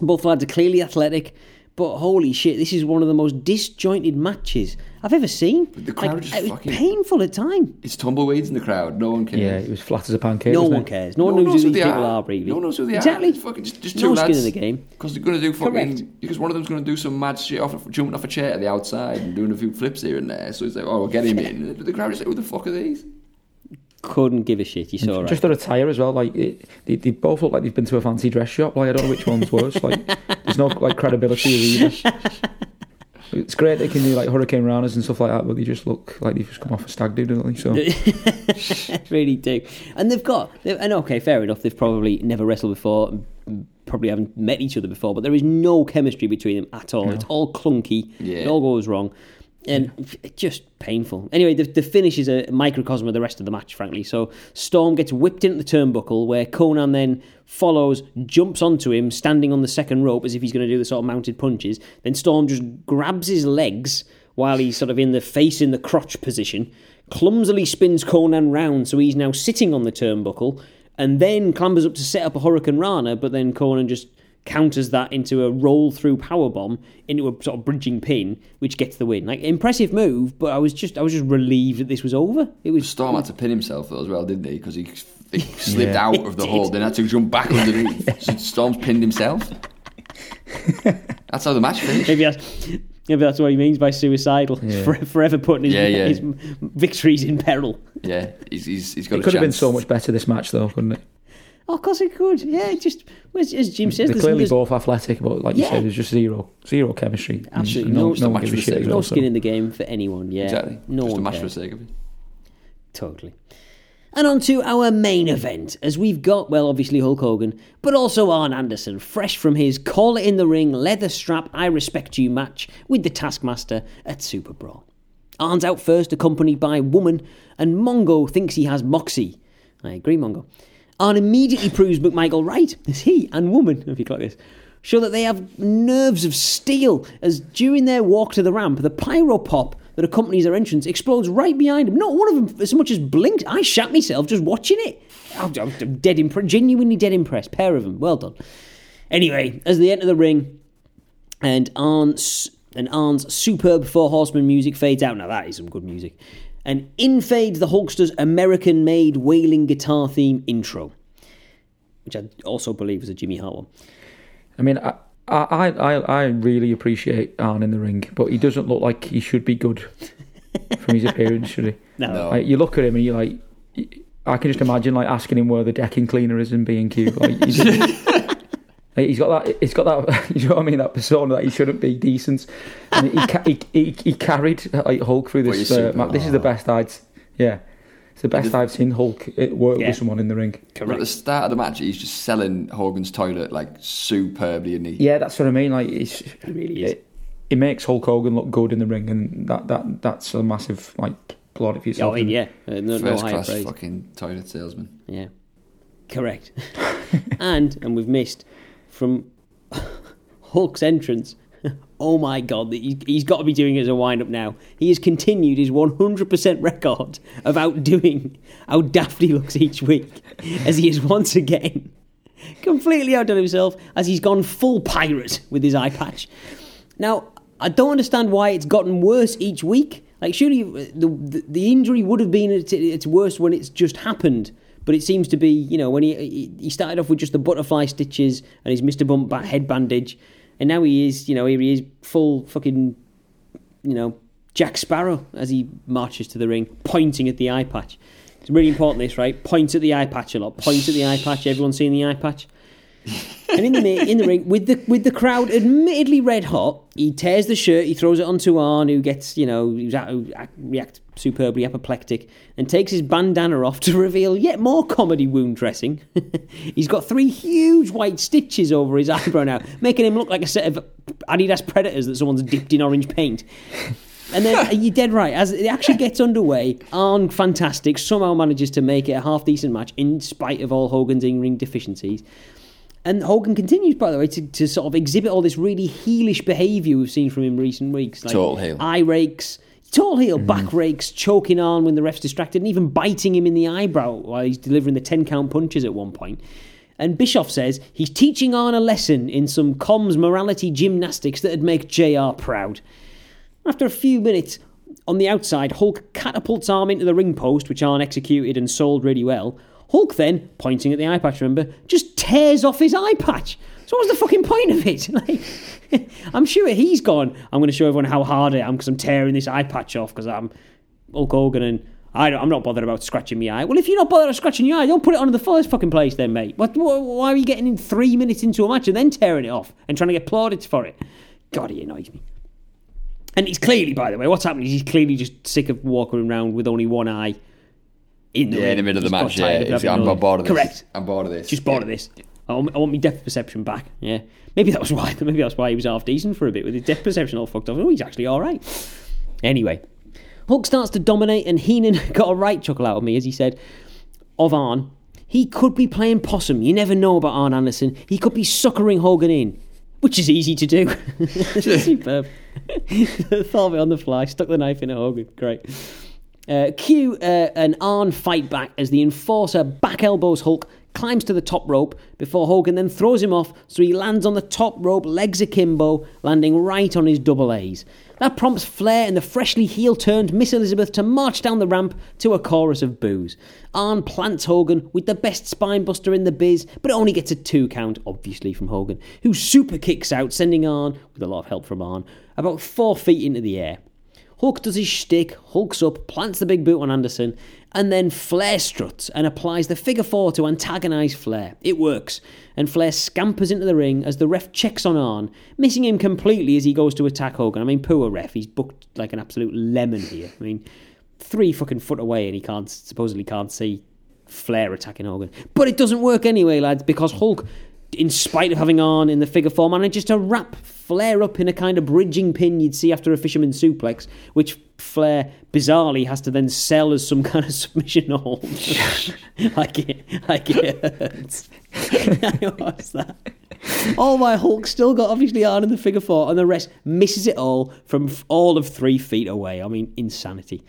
Speaker 1: both lads are clearly athletic. But holy shit, this is one of the most disjointed matches I've ever seen.
Speaker 2: the crowd
Speaker 1: Like,
Speaker 2: just
Speaker 1: it was
Speaker 2: fucking-
Speaker 1: painful at times.
Speaker 2: It's tumbleweeds in the crowd. No one cares.
Speaker 3: Yeah, it was flat as a pancake.
Speaker 1: No one
Speaker 3: it?
Speaker 1: cares. No,
Speaker 2: No
Speaker 1: one knows who
Speaker 2: who
Speaker 1: these
Speaker 2: they
Speaker 1: people
Speaker 2: are.
Speaker 1: are, really.
Speaker 2: No one knows who they
Speaker 1: exactly.
Speaker 2: are. It's fucking just, just two
Speaker 1: no
Speaker 2: lads.
Speaker 1: skin in the game.
Speaker 2: Because they're going to do fucking.
Speaker 1: Correct.
Speaker 2: Because one of them's going to do some mad shit off, jumping off a chair at the outside and doing a few flips here and there. So it's like, oh, we'll get him in. The crowd is like, who the fuck are these?
Speaker 1: Couldn't give a shit. You saw right.
Speaker 3: Just their attire as well. Like it, they, they both look like they've been to a fancy dress shop. Like I don't know which one's worse. Like there's no like credibility either. It's great they can do like hurricane ranas and stuff like that, but they just look like they've just come off a stag do, don't they? So
Speaker 1: really do. And they've got, and okay, fair enough, they've probably never wrestled before, probably haven't met each other before, but there is no chemistry between them at all. It's all clunky,
Speaker 2: Yeah.
Speaker 1: it all goes wrong, and just painful. Anyway, the, the finish is a microcosm of the rest of the match, frankly. So Storm gets whipped into the turnbuckle, where Konnan then follows, jumps onto him, standing on the second rope as if he's going to do the sort of mounted punches. Then Storm just grabs his legs while he's sort of in the face in the crotch position, clumsily spins Konnan round so he's now sitting on the turnbuckle, and then clambers up to set up a Hurricane Rana, but then Konnan just counters that into a roll through power bomb into a sort of bridging pin, which gets the win. Like impressive move, but I was just I was just relieved that this was over. It was
Speaker 2: Storm had to pin himself though as well, didn't he? Because he, he slipped
Speaker 3: Yeah.
Speaker 2: out of the
Speaker 1: He
Speaker 2: hole, then had to jump back underneath. so Storm's pinned himself. That's how the match finished.
Speaker 1: maybe that's maybe that's what he means by suicidal.
Speaker 3: Yeah.
Speaker 1: For, forever putting his,
Speaker 2: Yeah, yeah.
Speaker 1: his victories in peril.
Speaker 2: Yeah, he's, he's, he's got
Speaker 3: it
Speaker 2: a
Speaker 3: could have been so much better this match though, couldn't it?
Speaker 1: Oh, of course it could. Yeah, just as, as Jim says,
Speaker 3: They're clearly
Speaker 1: there's
Speaker 3: both athletic, but like you said, there's just zero zero chemistry. And
Speaker 1: Absolutely
Speaker 3: no,
Speaker 1: no-
Speaker 3: no,
Speaker 1: Just a
Speaker 2: match for the sake
Speaker 1: no skin in the game for anyone. Yeah,
Speaker 2: Exactly.
Speaker 1: no
Speaker 2: Just a
Speaker 1: one
Speaker 2: match for the sake of it.
Speaker 1: Totally. And on to our main event, as we've got, well, obviously Hulk Hogan, but also Arn Anderson, fresh from his Call It in the Ring leather strap I Respect You match with the Taskmaster at Super Brawl. Arn's out first, accompanied by Woman, and Mongo thinks he has Moxie. I agree, Mongo. Arn immediately proves McMichael right, as he and Woman, if you clock this, show that they have nerves of steel, as during their walk to the ramp, the pyro pop that accompanies their entrance explodes right behind them. Not one of them as much as blinked. I shat myself just watching it. I'm I'm dead impressed, genuinely dead impressed. Pair of them, well done. Anyway, as they enter the ring, and Arn's and Arn's superb Four Horsemen music fades out. Now that is some good music. And in fades the Hulkster's American-made wailing guitar theme intro, which I also believe was a Jimmy Hart one.
Speaker 3: I mean, I, I, I, I really appreciate Arn in the ring, but he doesn't look like he should be good from his appearance, should he?
Speaker 1: No,
Speaker 2: No.
Speaker 3: Like, you look at him and you're like, I can just imagine like asking him where the decking cleaner is in B and Q. Like, he's, like, he's got that. He's got that. You know what I mean? That persona that he shouldn't be decent. And he, ca- he, he, he carried like Hulk through this.
Speaker 2: you're
Speaker 3: Uh,
Speaker 2: super-
Speaker 3: This is the best I'd. Yeah, it's the best
Speaker 2: did-
Speaker 3: I've seen Hulk uh, work
Speaker 1: Yeah.
Speaker 3: with someone in the ring.
Speaker 2: But at the start of the match, he's just selling Hogan's toilet like superbly, and he
Speaker 3: Yeah, that's what I mean. Like, it's,
Speaker 1: It really is.
Speaker 3: it, it makes Hulk Hogan look good in the ring, and that, that that's a massive like applaud for
Speaker 1: Oh,
Speaker 3: yourself.
Speaker 1: I mean, yeah, uh, no, no
Speaker 2: first
Speaker 1: higher
Speaker 2: class
Speaker 1: praise.
Speaker 2: fucking toilet salesman.
Speaker 1: Yeah, correct. and and we've missed from Hulk's entrance. Oh my god, he- he's got to be doing it as a wind up now. He has continued his 100% record of outdoing how daft he looks each week, as he is once again completely outdone himself, as he's gone full pirate with his eye patch. Now, I don't understand why it's gotten worse each week. Like, surely the, the, the injury would have been at its worst when it's just happened. But it seems to be, you know, when he he- started off with just the butterfly stitches and his Mr. Bump back head bandage, and now he is, you know, here he is full fucking, you know, Jack Sparrow as he marches to the ring, pointing at the eye patch. It's really important, this, right? Point at the eye patch a lot. Point at the eye patch. Everyone seeing the eye patch. And in the in the ring, with the with the crowd admittedly red hot, he tears the shirt, he throws it onto Arn, who gets you know who's at, who act, react superbly apoplectic, and takes his bandana off to reveal yet more comedy wound dressing. He's got three huge white stitches over his eyebrow now, making him look like a set of Adidas Predators that someone's dipped in orange paint. And then you're dead right. As it actually gets underway, Arn Fantastic somehow manages to make it a half decent match in spite of all Hogan's in ring deficiencies. And Hogan continues, by the way, to, to sort of exhibit all this really heelish behaviour we've seen from him in recent weeks. Like
Speaker 2: Total heel.
Speaker 1: Eye rakes, tall heel, mm-hmm. back rakes, choking on when the ref's distracted, and even biting him in the eyebrow while he's delivering the 10 count punches at one point. And Bischoff says he's teaching Arn a lesson in some comms morality gymnastics that'd make JR proud. After a few minutes on the outside, Hulk catapults Arn into the ring post, which Arn executed and sold really well. Hulk then, pointing at the eye patch, remember, just tears off his eye patch. So what's the fucking point of it? Like, I'm sure he's gone. I'm going to show everyone how hard I am because I'm tearing this eye patch off because I'm Hulk Hogan and I I'm not bothered about scratching my eye. Well, if you're not bothered about scratching your eye, don't put it on in the first fucking place, then, mate. What, wh why are you getting in three minutes into a match and then tearing it off and trying to get plaudits for it? God, he annoys me. And he's clearly, by the way, what's happening is he's clearly just sick of walking around with only one eye. In the
Speaker 2: Yeah, in the middle of the match. Yeah,
Speaker 1: tired of
Speaker 2: he's-
Speaker 1: having
Speaker 2: I'm bored of this.
Speaker 1: Correct.
Speaker 2: I'm bored of this.
Speaker 1: Just bored
Speaker 2: Yeah.
Speaker 1: of this. I want, I want my depth perception back. Yeah, maybe that was why. Maybe that's why he was half decent for a bit with his depth perception all fucked up. Oh, he's actually all right. Anyway, Hulk starts to dominate, and Heenan got a right chuckle out of me as he said of Arn. He could be playing possum. You never know about Arn Anderson. He could be suckering Hogan in, which is easy to do. Superb. Thought of it on the fly. Stuck the knife in a Hogan. Great. Uh, cue uh, an Arn fight back as the enforcer back elbows Hulk, climbs to the top rope before Hogan then throws him off so he lands on the top rope, legs akimbo, landing right on his double A's. That prompts Flair and the freshly heel turned Miss Elizabeth to march down the ramp to a chorus of boos. Arn plants Hogan with the best spinebuster in the biz, but only gets a two count, obviously, from Hogan, who super kicks out, sending Arn, with a lot of help from Arn, about four feet into the air. Hulk does his shtick, hulks up, plants the big boot on Anderson, and then Flair struts and applies the figure four to antagonise Flair. It works, and Flair scampers into the ring as the ref checks on Arn, missing him completely as he goes to attack Hogan. I mean, poor ref, he's booked like an absolute lemon here. I mean, three fucking foot away and he can't supposedly can't see Flair attacking Hogan. But it doesn't work anyway, lads, because Hulk in spite of having on in the figure four, manages to wrap Flair up in a kind of bridging pin you'd see after a fisherman suplex, which Flair bizarrely has to then sell as some kind of submission hold. like it, like it hurts. What's that? All my Hulk still got obviously on in the figure four, and the rest misses it all from all of three feet away. I mean, insanity.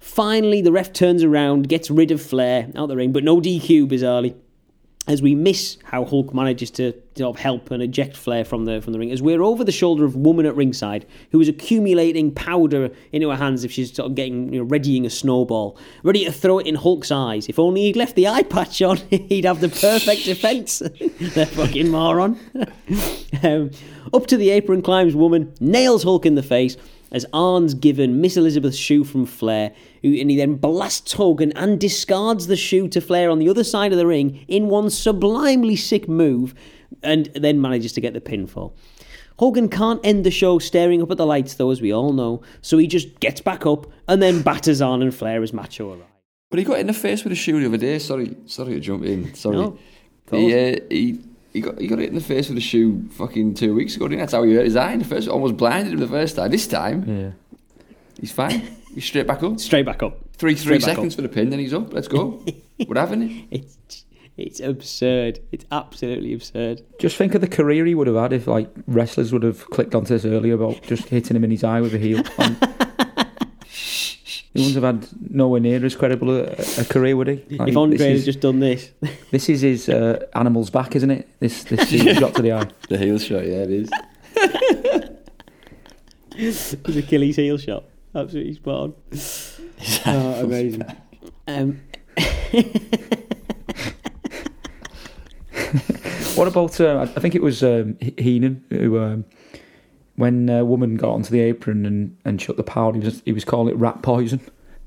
Speaker 1: Finally, the ref turns around, gets rid of Flair out the ring, but no DQ, bizarrely. As we miss how Hulk manages to sort of help and eject Flair from the from the ring, as we're over the shoulder of woman at ringside who is accumulating powder into her hands if she's sort of getting you know, readying a snowball, ready to throw it in Hulk's eyes. If only he'd left the eye patch on, he'd have the perfect defense. the fucking moron. um, up to the apron climbs woman, nails Hulk in the face as Arn's given Miss Elizabeth's shoe from Flair, who, and he then blasts Hogan and discards the shoe to Flair on the other side of the ring in one sublimely sick move, and then manages to get the pinfall. Hogan can't end the show staring up at the lights, though, as we all know, so he just gets back up and then batters Arn and Flair as Macho arrive.
Speaker 2: But he got in the face with a shoe the other day. Sorry, sorry to jump in. Sorry.
Speaker 1: No,
Speaker 2: he, uh, he he got he got hit in the face with a shoe fucking two weeks ago. Didn't he? That's how he hurt his eye. in The first almost blinded him the first time. This time
Speaker 3: Yeah.
Speaker 2: he's fine. He's straight back up.
Speaker 1: Straight back up.
Speaker 2: Three three
Speaker 1: Straight
Speaker 2: seconds for the pin, then he's up. Let's go. We're having it.
Speaker 1: It's, it's absurd. It's absolutely absurd.
Speaker 3: Just think of the career he would have had if like wrestlers would have clicked onto this earlier about just hitting him in his eye with a heel. And he wouldn't have had nowhere near as credible a, a career, would he? Like,
Speaker 1: if Andre
Speaker 3: this,
Speaker 1: had just done this,
Speaker 3: this is his uh, animal's back, isn't it? This this heel shot to the eye.
Speaker 2: The heel shot, yeah, it is.
Speaker 1: his Achilles heel shot. Absolutely spot on. Oh, amazing. Um,
Speaker 3: What about? Uh, I think it was um, Heenan who, um, when a woman got onto the apron and, and shut the power, he was he was calling it rat poison.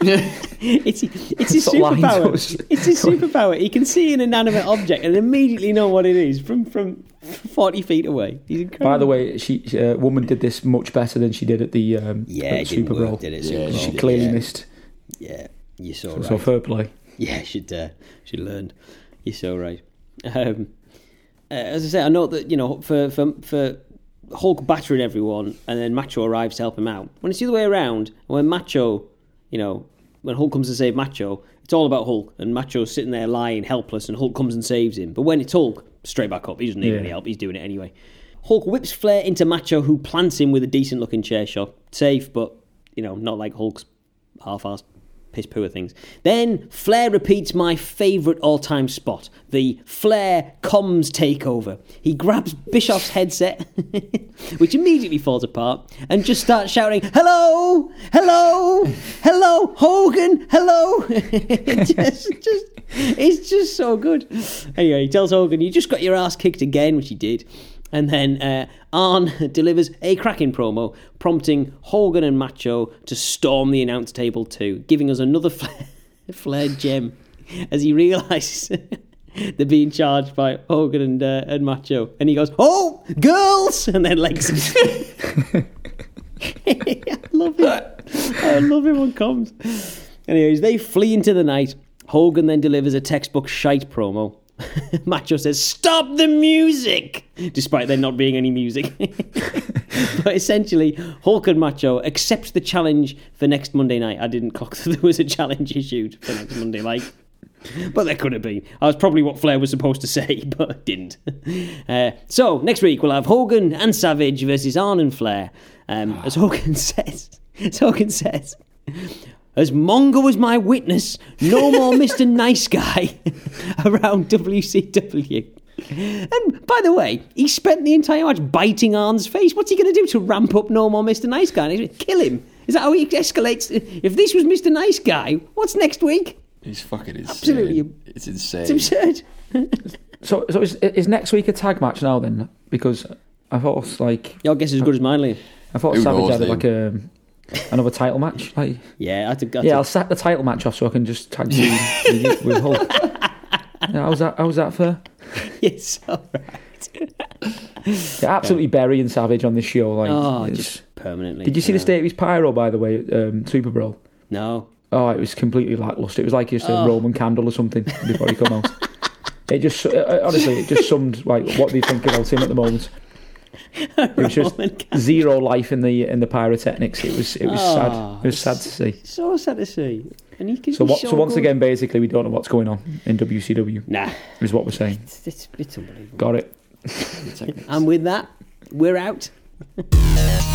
Speaker 1: it's it's his
Speaker 3: Sort of lines
Speaker 1: superpower.
Speaker 3: was-
Speaker 1: It's his superpower. He can see an inanimate object and immediately know what it is from from forty feet away. He's incredible.
Speaker 3: By the way, she she, uh, woman did this much better than she did at the um,
Speaker 1: yeah,
Speaker 3: at
Speaker 1: it didn't
Speaker 3: Super
Speaker 1: work,
Speaker 3: Bowl.
Speaker 1: did it?
Speaker 2: Yeah,
Speaker 3: She clearly
Speaker 1: yeah.
Speaker 3: missed.
Speaker 1: Yeah, you're so
Speaker 3: So,
Speaker 1: right.
Speaker 3: so fair play.
Speaker 1: Yeah, she'd uh, she learned. You're so right. Um, uh, as I say, I know that you know for for for Hulk battering everyone, and then Macho arrives to help him out. When it's the other way around, when Macho, you know, when Hulk comes to save Macho, it's all about Hulk, and Macho's sitting there lying helpless, and Hulk comes and saves him. But when it's Hulk, straight back up. He doesn't need
Speaker 3: Yeah.
Speaker 1: any help. He's doing it anyway. Hulk whips Flair into Macho, who plants him with a decent looking chair shot. Safe, but you know, not like Hulk's half-assed piss poor things. Then Flair repeats my favourite all-time spot, the Flair comms takeover. He grabs Bischoff's headset, which immediately falls apart, and just starts shouting, "Hello, hello, hello, Hogan, hello!" just, just, it's just so good. Anyway, he tells Hogan, "You just got your ass kicked again," which he did. And then uh, Arn delivers a cracking promo, prompting Hogan and Macho to storm the announce table too, giving us another flair, gem as he realises they're being charged by Hogan and, uh, and Macho. And he goes, Oh, girls! And then legs. I love it. I love it when comes. Anyways, they flee into the night. Hogan then delivers a textbook shite promo. Macho says, Stop the music! Despite there not being any music. but essentially, Hulk and Macho accept the challenge for next Monday night. I didn't clock that there was a challenge issued for next Monday night. But there could have been. I was probably what Flair was supposed to say, but didn't. Uh, so, next week we'll have Hogan and Savage versus Arn and Flair. Um, as Hogan says, as Hogan says, as Mongo was my witness, no more Mr. Nice Guy around WCW. And by the way, he spent the entire match biting Arn's face. What's he going to do to ramp up no more Mr. Nice Guy? Kill him. Is that how he escalates? If this was Mr. Nice Guy, what's next week?
Speaker 2: He's fucking insane.
Speaker 1: Absolutely.
Speaker 2: It's insane.
Speaker 1: It's absurd.
Speaker 3: So, so is, is next week a tag match now then? Because I thought it was like
Speaker 1: Your guess is as good as mine, Liam.
Speaker 3: I thought
Speaker 2: Who
Speaker 3: Savage
Speaker 2: knows,
Speaker 3: had
Speaker 2: Liam?
Speaker 3: like a another title match. Like,
Speaker 1: Yeah, I think. I
Speaker 3: yeah,
Speaker 1: think-
Speaker 3: I'll set the title match off so I can just tag team with, Hulk. Yeah, how's that? How's that for?
Speaker 1: It's all right.
Speaker 3: Yeah, absolutely burying Savage on this show. Like,
Speaker 1: Oh, just permanently.
Speaker 3: did you see the state of his pyro by the way? Um, Super Brawl.
Speaker 1: No.
Speaker 3: Oh, it was completely lackluster. It was like just a
Speaker 1: Oh.
Speaker 3: Roman candle or something before he come out. It just uh, honestly, it just summed like what they think about him at the moment. It was just zero life in the in the pyrotechnics. It was it was
Speaker 1: Oh,
Speaker 3: sad. It was sad to see.
Speaker 1: So sad to see. And he can
Speaker 3: So
Speaker 1: be
Speaker 3: what? So once
Speaker 1: good.
Speaker 3: again, basically, we don't know what's going on in WCW.
Speaker 1: Nah,
Speaker 3: Is what we're saying.
Speaker 1: it's, it's, it's unbelievable.
Speaker 3: Got it.
Speaker 1: And with that, we're out.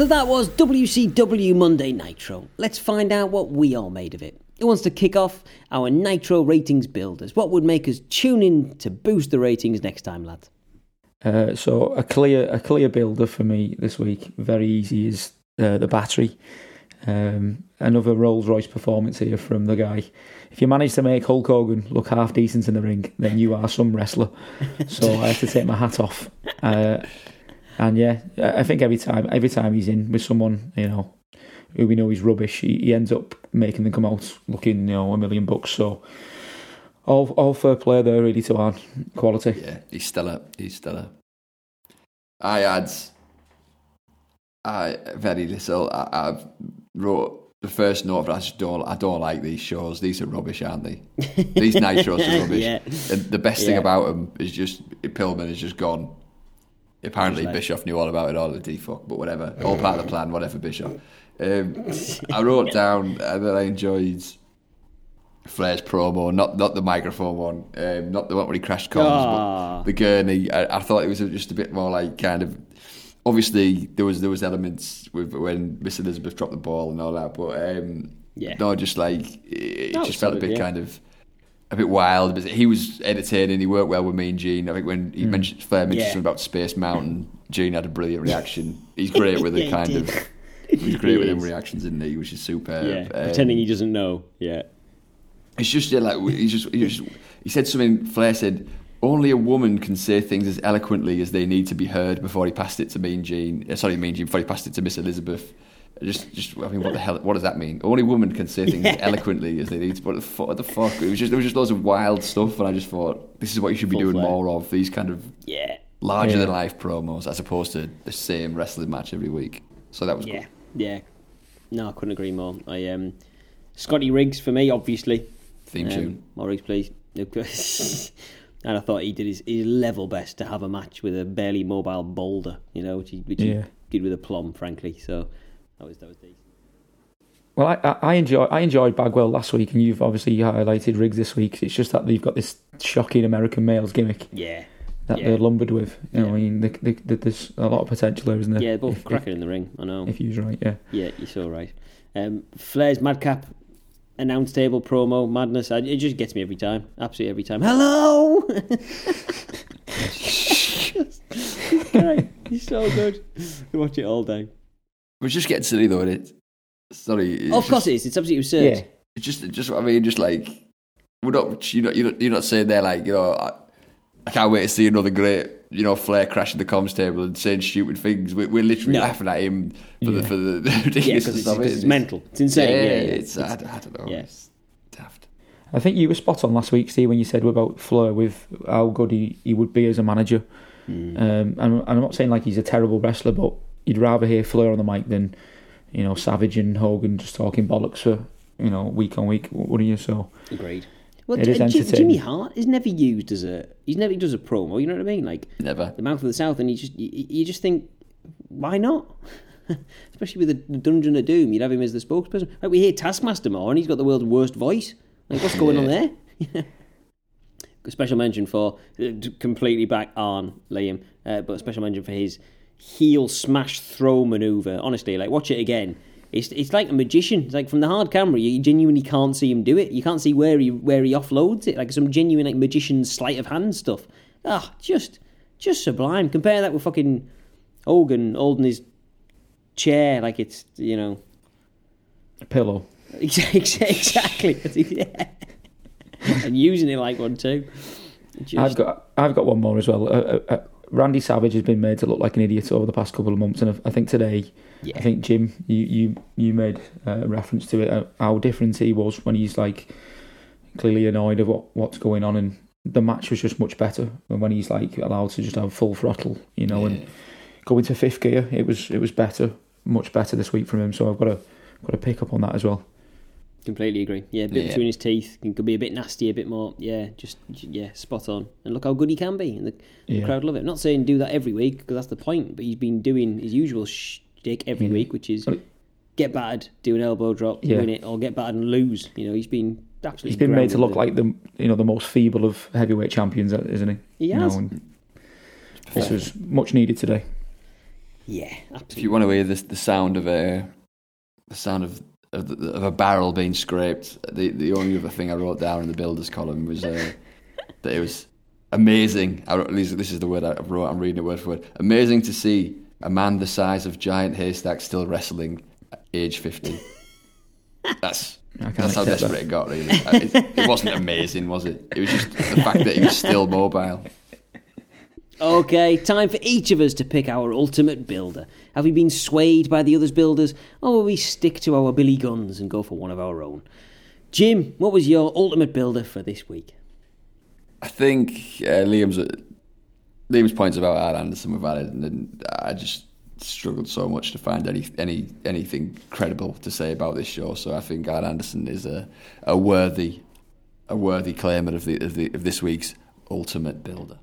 Speaker 1: So that was WCW Monday Nitro. Let's find out what we are made of it. It wants to kick off our Nitro ratings builders? What would make us tune in to boost the ratings next time, lads?
Speaker 3: Uh, so a clear a clear builder for me this week. Very easy is uh, the battery. Um, another Rolls Royce performance here from the guy. If you manage to make Hulk Hogan look half decent in the ring, then you are some wrestler. So I have to take my hat off. Uh, and yeah, I I think every time every time he's in with someone, you know, who we know is rubbish, he, he ends up making them come out looking, you know, a million bucks. So all all fair play there, really to add quality.
Speaker 2: Yeah, he's stellar. He's stellar. I had I very little. I, I wrote the first note, but I just don't. I don't like these shows. These are rubbish, aren't they? These nitros are rubbish.
Speaker 1: Yeah.
Speaker 2: And the best thing
Speaker 1: Yeah.
Speaker 2: about them is just Pillman is just gone. Apparently,
Speaker 1: like-
Speaker 2: Bischoff knew all about it all. The fuck, but whatever. All part of the plan. Whatever, Bischoff. Um, I wrote down that I enjoyed Flair's promo, not not the microphone one, um, not the one where he crashed comms,
Speaker 1: Ah.
Speaker 2: but the gurney. I, I thought it was just a bit more like kind of. Obviously, there was there was elements with when Miss Elizabeth dropped the ball and all that, but um,
Speaker 1: Yeah.
Speaker 2: no, just like it, it just felt a bit
Speaker 1: yeah.
Speaker 2: kind of a bit wild. But he was entertaining. He worked well with Mean Gene. I think when he mentioned Flair mentioned.
Speaker 1: Yeah.
Speaker 2: something about Space Mountain, Gene had a brilliant reaction. He's great with
Speaker 1: Yeah,
Speaker 2: the kind of. He's great
Speaker 1: He
Speaker 2: with them reactions, isn't he? Which is superb.
Speaker 1: Yeah,
Speaker 2: Um,
Speaker 1: pretending he doesn't know. Yeah.
Speaker 2: it's just yeah, like he just he just he said something. Flair said, "Only a woman can say things as eloquently as they need to be heard." Before he passed it to Mean Gene, uh, sorry, Mean Gene. Before he passed it to Miss Elizabeth. Just, just I mean, what the hell? What does that mean? Only women can say things as eloquently as they need to. What the, what the fuck? It was just there was just loads of wild stuff, and I just thought this is what you should be
Speaker 1: Full
Speaker 2: doing
Speaker 1: Flair.
Speaker 2: more of. These kind of
Speaker 1: Yeah.
Speaker 2: larger
Speaker 3: Yeah.
Speaker 2: than life promos, as opposed to the same wrestling match every week. So that was
Speaker 1: Yeah.
Speaker 2: good.
Speaker 1: Yeah. No, I couldn't agree more. I um, Scotty Riggs for me, obviously.
Speaker 2: Theme
Speaker 1: Um,
Speaker 2: tune.
Speaker 1: More Riggs, please. and I thought he did his, his level best to have a match with a barely mobile boulder, you know, which he, which
Speaker 3: Yeah.
Speaker 1: he did with a plum, frankly. So that was that was decent.
Speaker 3: Well, I, I, I enjoy I enjoyed Bagwell last week, and you've obviously highlighted Riggs this week. It's just that they've got this shocking American males gimmick
Speaker 1: Yeah.
Speaker 3: that
Speaker 1: Yeah.
Speaker 3: they're lumbered with. You know,
Speaker 1: Yeah.
Speaker 3: I mean, they, they, there's a lot of potential there, isn't there?
Speaker 1: Yeah, both
Speaker 3: if,
Speaker 1: cracking in the ring. I know.
Speaker 3: If, if he was right, yeah.
Speaker 1: Yeah, you're so right. Um, Flair's Madcap announce table promo madness. I, it just gets me every time. Absolutely every time. Hello. He's so good. You watch it all day.
Speaker 2: We're just getting silly though, isn't it? Sorry. it's
Speaker 1: of course
Speaker 2: just-
Speaker 1: it is. It's absolutely absurd.
Speaker 3: Yeah.
Speaker 2: It's just, it's just. I mean, just like we're not. You know, you're not, you're not saying there like you know. I, I can't wait to see another great, you know, Flair crashing the comms table and saying stupid things. We're, we're literally
Speaker 1: No.
Speaker 2: laughing at him for the for the, the
Speaker 1: Yeah,
Speaker 2: ridiculousness
Speaker 1: because it's,
Speaker 2: of it.
Speaker 1: it's mental. It's insane.
Speaker 2: Yeah,
Speaker 1: Yeah, yeah.
Speaker 2: it's, I, I don't know.
Speaker 1: Yeah.
Speaker 2: It's daft.
Speaker 3: I think you were spot on last week, Steve, when you said about Flair with how good he, he would be as a manager.
Speaker 1: Hmm.
Speaker 3: Um, and I'm not saying like he's a terrible wrestler, but you'd rather hear Flair on the mic than you know Savage and Hogan just talking bollocks for you know week on week, wouldn't you? So
Speaker 1: Agreed. Well,
Speaker 3: It is
Speaker 1: J- J-
Speaker 3: entertaining.
Speaker 1: Jimmy Hart is never used as a. He's never he does a promo. You know what I mean? Like
Speaker 2: Never.
Speaker 1: the mouth of the south, and you just you, you just think, why not? Especially with the, the Dungeon of Doom, you'd have him as the spokesperson. Like we hear Taskmaster more, and he's got the world's worst voice. Like what's going on there? Special mention for uh, completely back on Liam, uh, but special mention for his heel smash throw maneuver. Honestly, like watch it again. It's it's like a magician. It's like from the hard camera, you genuinely can't see him do it. You can't see where he where he offloads it. Like some genuine like magician sleight of hand stuff. Ah, just just sublime. Compare that with fucking Hogan holding his chair like it's you know
Speaker 3: a pillow.
Speaker 1: exactly yeah. and using it like one too. Just,
Speaker 3: I've got I've got one more as well. Uh, uh, uh, Randy Savage has been made to look like an idiot over the past couple of months, and I- think today,
Speaker 1: Yeah.
Speaker 3: I think Jim, you you you made a reference to it, uh, how different he was when he's like clearly annoyed of what what's going on, and the match was just much better and when he's like allowed to just have full throttle, you know, and go into fifth gear. It was it was better, much better this week from him. So I've got to got to pick up on that as well.
Speaker 1: Completely agree. Yeah, a bit
Speaker 2: Yeah.
Speaker 1: between his teeth. He could be a bit nasty, a bit more. Yeah, just yeah, spot on. And look how good he can be, and the, the crowd love it. I'm not saying do that every week because that's the point. But he's been doing his usual shtick every
Speaker 3: Yeah.
Speaker 1: week, which is get battered, do an elbow drop,
Speaker 3: Yeah.
Speaker 1: win it, or get battered and lose. You know, he's been absolutely.
Speaker 3: He's been made to look like the you know the most feeble of heavyweight champions, isn't he?
Speaker 1: it. He
Speaker 3: You know,
Speaker 1: has.
Speaker 3: Mm. this was much needed today.
Speaker 1: yeah,
Speaker 2: If you want to hear the, the sound of a the sound of of, the, of a barrel being scraped, the the only other thing I wrote down in the builders column was uh, that it was amazing. I wrote, at least this is the word I wrote. I'm reading it word for word. Amazing to see a man the size of giant haystack still wrestling at age fifty. That's that's how desperate
Speaker 3: that.
Speaker 2: it got. Really, it, it wasn't amazing, was it? It was just the fact that he was still mobile.
Speaker 1: Okay, time for each of us to pick our ultimate builder. Have we been swayed by the others' builders, or will we stick to our Billy Guns and go for one of our own? Jim, what was your ultimate builder for this week?
Speaker 2: I think uh, Liam's Liam's points about Arn Anderson were valid, and I just struggled so much to find any any anything credible to say about this show. So I think Arn Anderson is a a worthy a worthy claimant of the of, the, of this week's ultimate builder.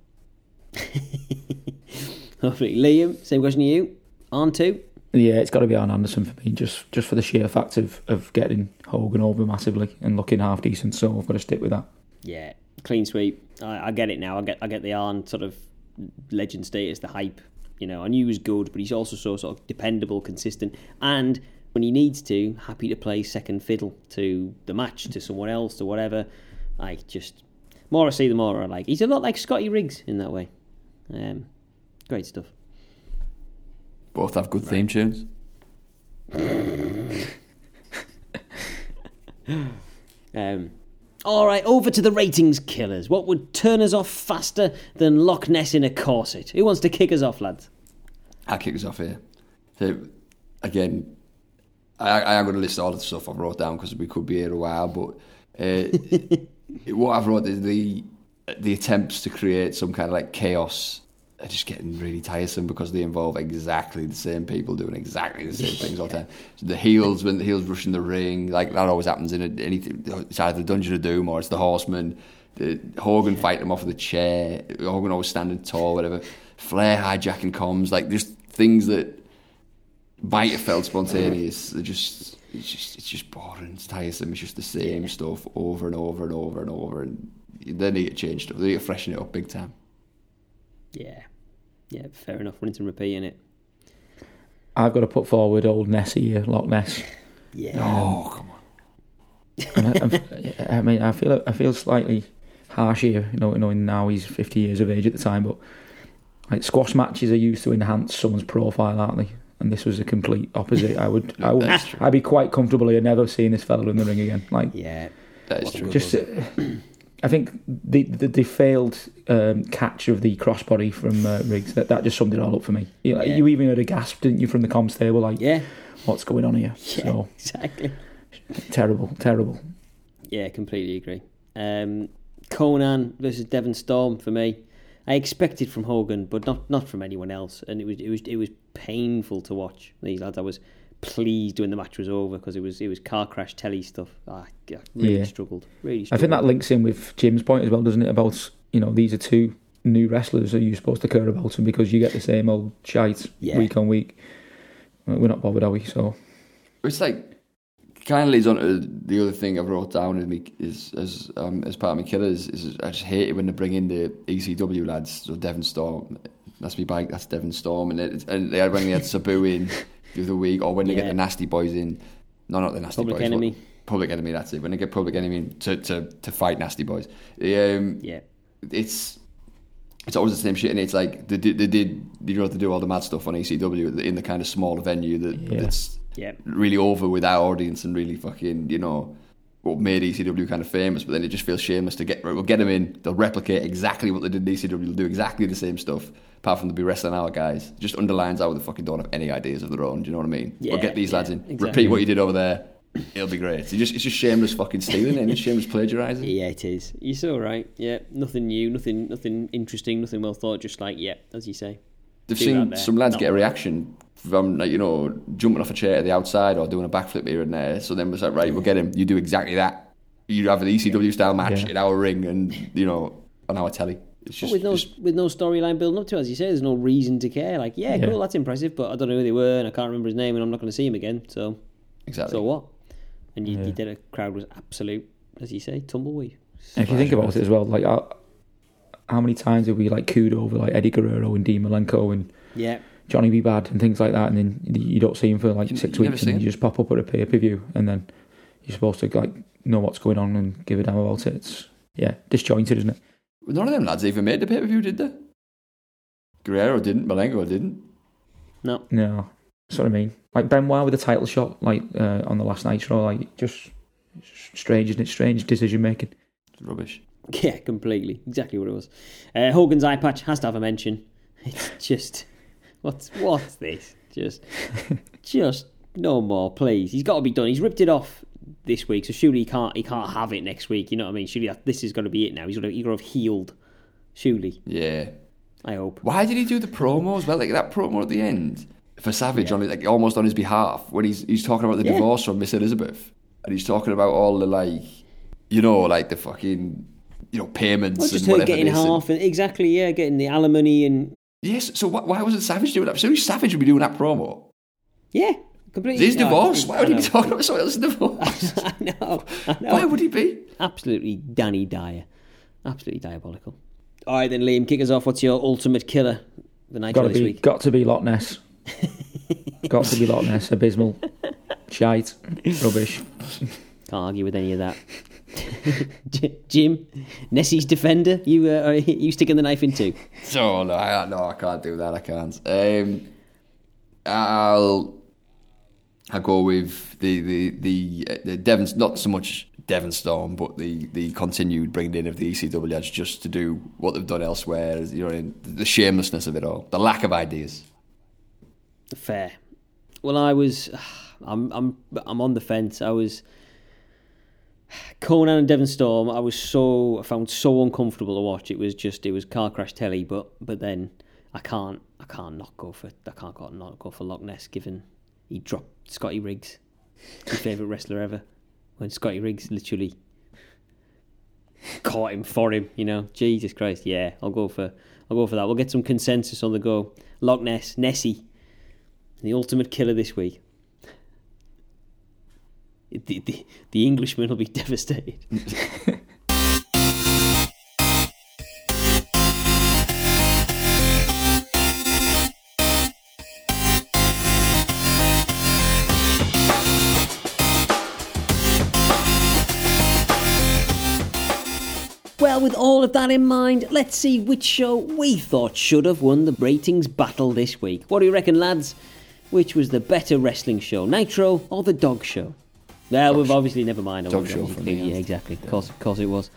Speaker 1: Lovely. Liam, same question to you. On two?
Speaker 3: Yeah, it's got to be Arn Anderson for me, just just for the sheer fact of, of getting Hogan over massively and looking half decent. So I've got to stick with that.
Speaker 1: Yeah, clean sweep. I, I get it now. I get I get the Arn sort of legend status, the hype. You know, I knew he was good, but he's also so sort of dependable, consistent, and when he needs to, happy to play second fiddle to the match, to someone else, to whatever. I just more I see, the more I like. He's a lot like Scotty Riggs in that way. Um, great stuff.
Speaker 2: Both have good theme tunes.
Speaker 1: Um, all right, over to the ratings killers. What would turn us off faster than Loch Ness in a corset? Who wants to kick us off, lads?
Speaker 2: I'll kick us off here. So, again, I, I am going to list all of the stuff I've wrote down because we could be here a while. But uh, what I've wrote is the the attempts to create some kind of like chaos are just getting really tiresome because they involve exactly the same people doing exactly the same things all the time. So the heels when the heels rushing the ring, like that always happens in a, anything. It's either the Dungeon of Doom or it's the Horseman. The, Hogan fighting him off with a chair. Hogan always standing tall, whatever. Flair hijacking comms, like just things that might have felt spontaneous. They're just it's just it's just boring. It's tiresome. It's just the same stuff over and over and over and over. And they need to change stuff. They need to freshen it up big time.
Speaker 1: Yeah, yeah, fair enough. Rinse and repeat in it.
Speaker 3: I've got to put forward old Nessie here, Loch Ness.
Speaker 1: Yeah.
Speaker 2: Oh come on!
Speaker 3: I, I'm- mean, I feel I feel slightly harsh here, you know, knowing now he's 50 years of age at the time, but like squash matches are used to enhance someone's profile, aren't they? And this was a complete opposite. I would, I would, I'd be quite comfortable here, never seeing this fella in the ring again. Like,
Speaker 1: Yeah.
Speaker 2: That is true.
Speaker 3: just, uh, I think the the, the failed um, catch of the crossbody from uh, Riggs that that just summed it all up for me. You, know,
Speaker 1: Yeah.
Speaker 3: you even heard a gasp, didn't you, from the comms table? Like,
Speaker 1: Yeah.
Speaker 3: what's going on here?
Speaker 1: Yeah.
Speaker 3: So
Speaker 1: Exactly.
Speaker 3: terrible, terrible.
Speaker 1: Yeah, completely agree. Um, Konnan versus Devon Storm for me. I expected from Hogan, but not not from anyone else, and it was it was it was painful to watch these lads. I was pleased when the match was over because it was it was car crash telly stuff. Ah, I really
Speaker 3: Yeah.
Speaker 1: struggled. Really, struggled.
Speaker 3: I think that links in with Jim's point as well, doesn't it? About you know these are two new wrestlers. Are you supposed to care about them because you get the same old shite
Speaker 1: Yeah.
Speaker 3: week on week? We're not bothered, are we? So
Speaker 2: It's like kind of leads on to the other thing I've wrote down in me is as um, as part of my killers is I just hate it when they bring in the ECW lads, so Devon Storm. That's me bike. That's Devon Storm, and it, and they had when they had Sabu in the week, or when they get the Nasty Boys in. No, not the Nasty
Speaker 1: Public
Speaker 2: Boys.
Speaker 1: Enemy.
Speaker 2: Public Enemy. That's it. When they get Public Enemy in to to, to fight Nasty Boys. Um,
Speaker 1: yeah,
Speaker 2: it's it's always the same shit, and it's like they did they did you know they do all the mad stuff on ECW in the kind of smaller venue that
Speaker 3: Yeah.
Speaker 2: that's
Speaker 1: yeah,
Speaker 2: really over with our audience and really fucking you know what made ECW kind of famous. But then it just feels shameless to get we'll get them in. They'll replicate exactly what they did in ECW. They'll do exactly the same stuff. Apart from they'll be wrestling our guys, just underlines how they fucking don't have any ideas of their own. Do you know what I mean?
Speaker 1: Yeah,
Speaker 2: we'll get these
Speaker 1: yeah,
Speaker 2: lads in.
Speaker 1: exactly.
Speaker 2: Repeat what you did over there. It'll be great. It's just, it's just shameless fucking stealing and it's shameless plagiarising.
Speaker 1: Yeah, it is. You're so right. Yeah, nothing new, nothing, nothing interesting, nothing well thought. Just like, yeah, as you say.
Speaker 2: They've seen some lads
Speaker 1: Not
Speaker 2: get a reaction from, like, you know, jumping off a chair to the outside or doing a backflip here and there. So then it's like, right, we'll get him. You do exactly that. You have an ECW style match
Speaker 3: Yeah.
Speaker 2: in our ring and, you know, on our telly. It's just,
Speaker 1: with no
Speaker 2: just-
Speaker 1: with no storyline building up to, it, as you say, there's no reason to care. Like, yeah,
Speaker 3: Yeah.
Speaker 1: cool, that's impressive, but I don't know who they were, and I can't remember his name, and I'm not going to see him again. So,
Speaker 2: exactly.
Speaker 1: so what? And you,
Speaker 3: Yeah.
Speaker 1: you did a crowd was absolute, as you say, tumbleweed.
Speaker 3: And if you think about it as well, like how, how many times have we like cooed over like Eddie Guerrero and Dean Malenko and
Speaker 1: Yeah,
Speaker 3: Johnny B. Badd and things like that, and then you don't see him for like
Speaker 2: You-
Speaker 3: six
Speaker 2: you
Speaker 3: weeks, and then you just pop up at a pay per view, and then you're supposed to like know what's going on and give a damn about it. It's yeah, disjointed, isn't it?
Speaker 2: None of them lads even made the pay per view, did they? Guerrero didn't, Malenko didn't.
Speaker 1: no,
Speaker 3: No, that's what I mean. Like Benoit with the title shot, like uh, on the last night show, like just strange, isn't it? Strange decision making.
Speaker 2: It's rubbish.
Speaker 1: yeah, completely, exactly what it was. Uh, Hogan's eye patch has to have a mention. It's just, what's what's this? Just, just no more, please. He's got to be done. He's ripped it off this week, so surely he can't he can't have it next week. You know what I mean? Surely that, this is going to be it now. He's going to he's going to have healed. Surely,
Speaker 2: Yeah.
Speaker 1: I hope.
Speaker 2: Why did he do the promo as well? Like that promo at the end for Savage on like almost on his behalf when he's he's talking about the
Speaker 1: Yeah.
Speaker 2: divorce from Miss Elizabeth and he's talking about all the like you know like the fucking you know payments
Speaker 1: Well, just
Speaker 2: and
Speaker 1: her
Speaker 2: whatever
Speaker 1: getting half, and, exactly, yeah, getting the alimony and
Speaker 2: yes. So why, why wasn't Savage doing that? So Savage would be doing that promo.
Speaker 1: yeah, completely.
Speaker 2: His
Speaker 1: no,
Speaker 2: divorce. Why would he be talking about someone else's divorce?
Speaker 1: I know, I know.
Speaker 2: Why would he be?
Speaker 1: Absolutely Danny Dyer. Absolutely diabolical. All right, then, Liam, kick us off. What's your ultimate killer the night
Speaker 3: Got to
Speaker 1: this
Speaker 3: be,
Speaker 1: week?
Speaker 3: got to be Loch Ness. got to be Loch Ness. Abysmal, shite, rubbish.
Speaker 1: Can't argue with any of that. Jim, Nessie's defender. You uh, are you sticking the knife in too?
Speaker 2: So no, I, no, I can't do that. I can't. Um, I'll I'll go with the the the, the Devon's not so much Devon Storm, but the the continued bringing in of the ECW lads just to do what they've done elsewhere. You know, the shamelessness of it all, the lack of ideas.
Speaker 1: Fair. Well, I was. I'm I'm I'm on the fence. I was. Konnan and Devon Storm. I was so I found so uncomfortable to watch. It was just it was car crash telly. But but then I can't I can't not go for I can't not go for Loch Ness given he dropped Scotty Riggs, my favourite wrestler ever. When Scotty Riggs literally caught him for him, you know. Jesus Christ, yeah, I'll go for I'll go for that. We'll get some consensus on the go. Loch Ness, Nessie, the ultimate killer this week. The, the, the Englishman will be devastated. all of that in mind, let's see which show we thought should have won the ratings battle this week. What do you reckon, lads? Which was the better wrestling show, Nitro or the Dog Show? Well, we've obviously never mind. I
Speaker 2: Dog Show for me,
Speaker 1: Yeah,
Speaker 2: yeah.
Speaker 1: exactly. Course, of course it was.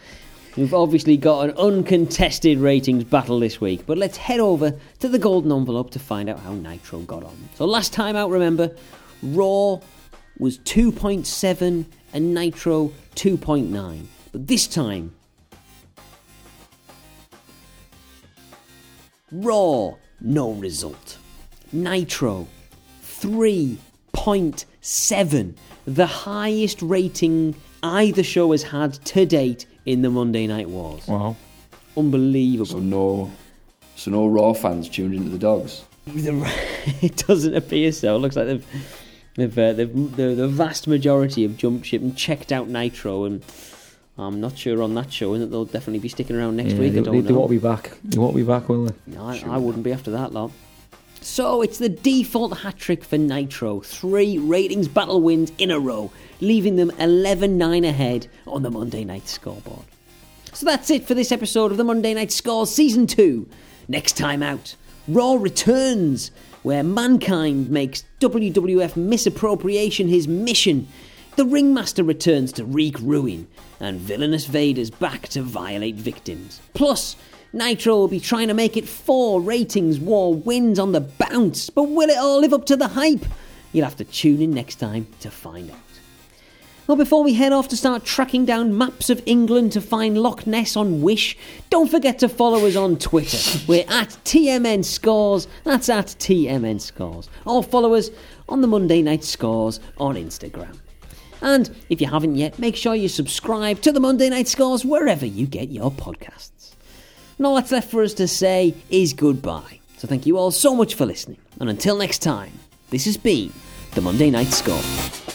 Speaker 1: We've obviously got an uncontested ratings battle this week, but let's head over to the golden envelope to find out how Nitro got on. So last time out, remember, Raw was 2.7 and Nitro 2.9. But this time, Raw, no result. Nitro, 3.7. The highest rating either show has had to date in the Monday Night Wars.
Speaker 3: Wow.
Speaker 1: Unbelievable.
Speaker 2: So no, so no Raw fans tuned into the dogs.
Speaker 1: It doesn't appear so. It looks like they've, they've, uh, they've the, the vast majority have jumped ship and checked out Nitro, and I'm not sure on that show, and that they'll definitely be sticking around next
Speaker 3: Yeah,
Speaker 1: week.
Speaker 3: they,
Speaker 1: I don't
Speaker 3: they,
Speaker 1: know.
Speaker 3: they won't be back. They won't be back, will they?
Speaker 1: No, I, I wouldn't be after that lot. So it's the default hat trick for Nitro. Three ratings battle wins in a row, leaving them 11 9 ahead on the Monday night scoreboard. So that's it for this episode of the Monday Night Scores Season 2. Next time out, Raw returns, where Mankind makes WWF misappropriation his mission. The Ringmaster returns to wreak ruin, and villainous Vader's back to violate victims. Plus, Nitro will be trying to make it four ratings war wins on the bounce, but will it all live up to the hype? You'll have to tune in next time to find out. Well, before we head off to start tracking down maps of England to find Loch Ness on Wish, don't forget to follow us on Twitter. We're at TMN Scores. That's at TMN Scores. Or follow us on the Monday Night Scores on Instagram. And if you haven't yet, make sure you subscribe to the Monday Night Scores wherever you get your podcasts. And all that's left for us to say is goodbye. So thank you all so much for listening. And until next time, this has been the Monday Night Score.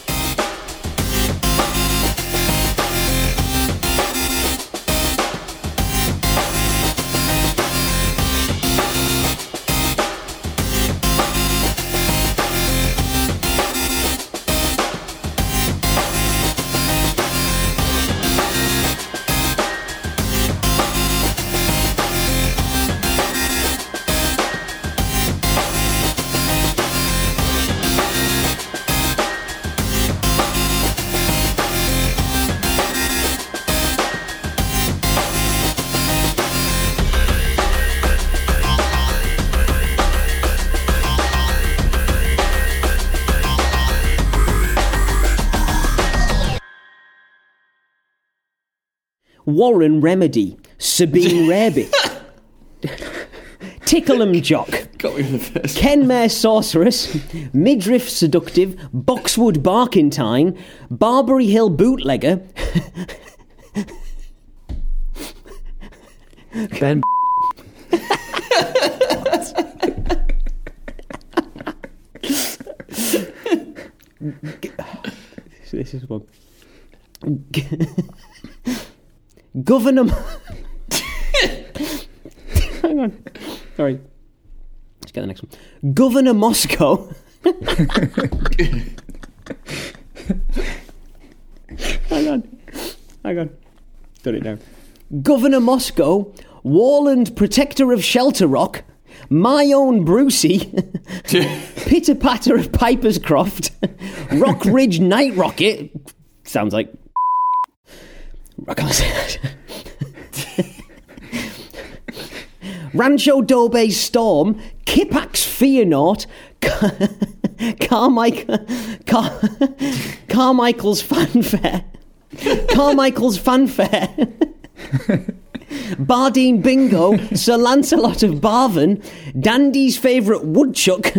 Speaker 1: Warren Remedy, Sabine Rarebit, Ticklem Jock,
Speaker 2: Got me in the first.
Speaker 1: Kenmare Sorceress, Midkiff Seductive, Boxwood Barkentine, Barbary Hill Bootlegger,
Speaker 3: Ben.
Speaker 1: this is one. Governor. Hang on. Sorry. Let's get the next one. Governor Moscow. Hang on. Hang on. Done it now. Governor Moscow, Warland Protector of Shelter Rock, My Own Brucie, Pitter Patter of Piper's Croft, Rock Ridge Night Rocket. Sounds like. I can't say that. Rancho Dobe's Storm, Kippax Fearnought, Carmichael, Car, Carmichael's Fanfare, Carmichael's Fanfare, Bardene Bingo, Sir Lancelot of Barvan, Dandy's favourite Woodchuck,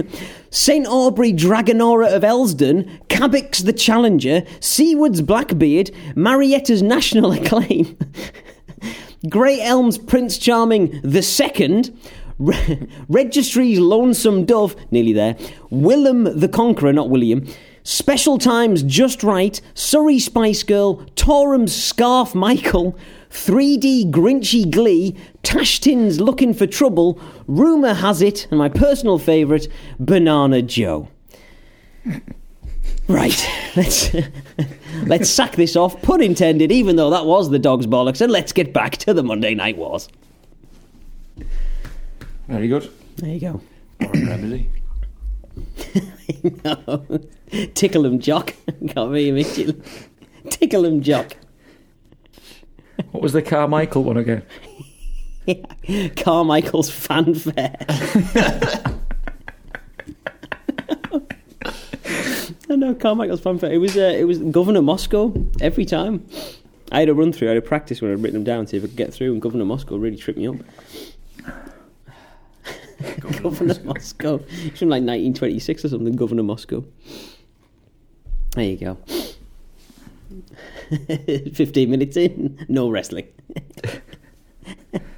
Speaker 1: St Aubrey Dragonora of Elsdon, Kabiks the Challenger, Seaward's Blackbeard, Marjetta's National Acclaim, Grey Elm's Prince Charming the Second, Re- Registry's Lonesome Dove, nearly there, Willum the Conqueror, not William, Special Times Just Right, Surrey Spice Girl, Torum's Scarf Michael, 3D Grinchy Glee, Tashtin's Looking for Trouble, Rumour Has It, and my personal favourite, Banana Joe. Right, let's let's sack this off, pun intended, even though that was the dog's bollocks, and let's get back to the Monday Night Wars.
Speaker 3: Very good.
Speaker 1: There you go.
Speaker 2: Remedy.
Speaker 1: no. Tickle him, Jock. Can't be immediately. Tickle him, Jock.
Speaker 3: What was the Carmichael one again? yeah.
Speaker 1: Carmichael's fanfare. I know Carmichael's fanfare. It was uh, it was Governor Moscow every time. I had a run through. I had a practice when I'd written them down to see if I could get through. And Governor Moscow really tripped me up. Governor Moscow. It's from like 1926 or something. Governor Moscow. There you go. 15 minutes in, no wrestling.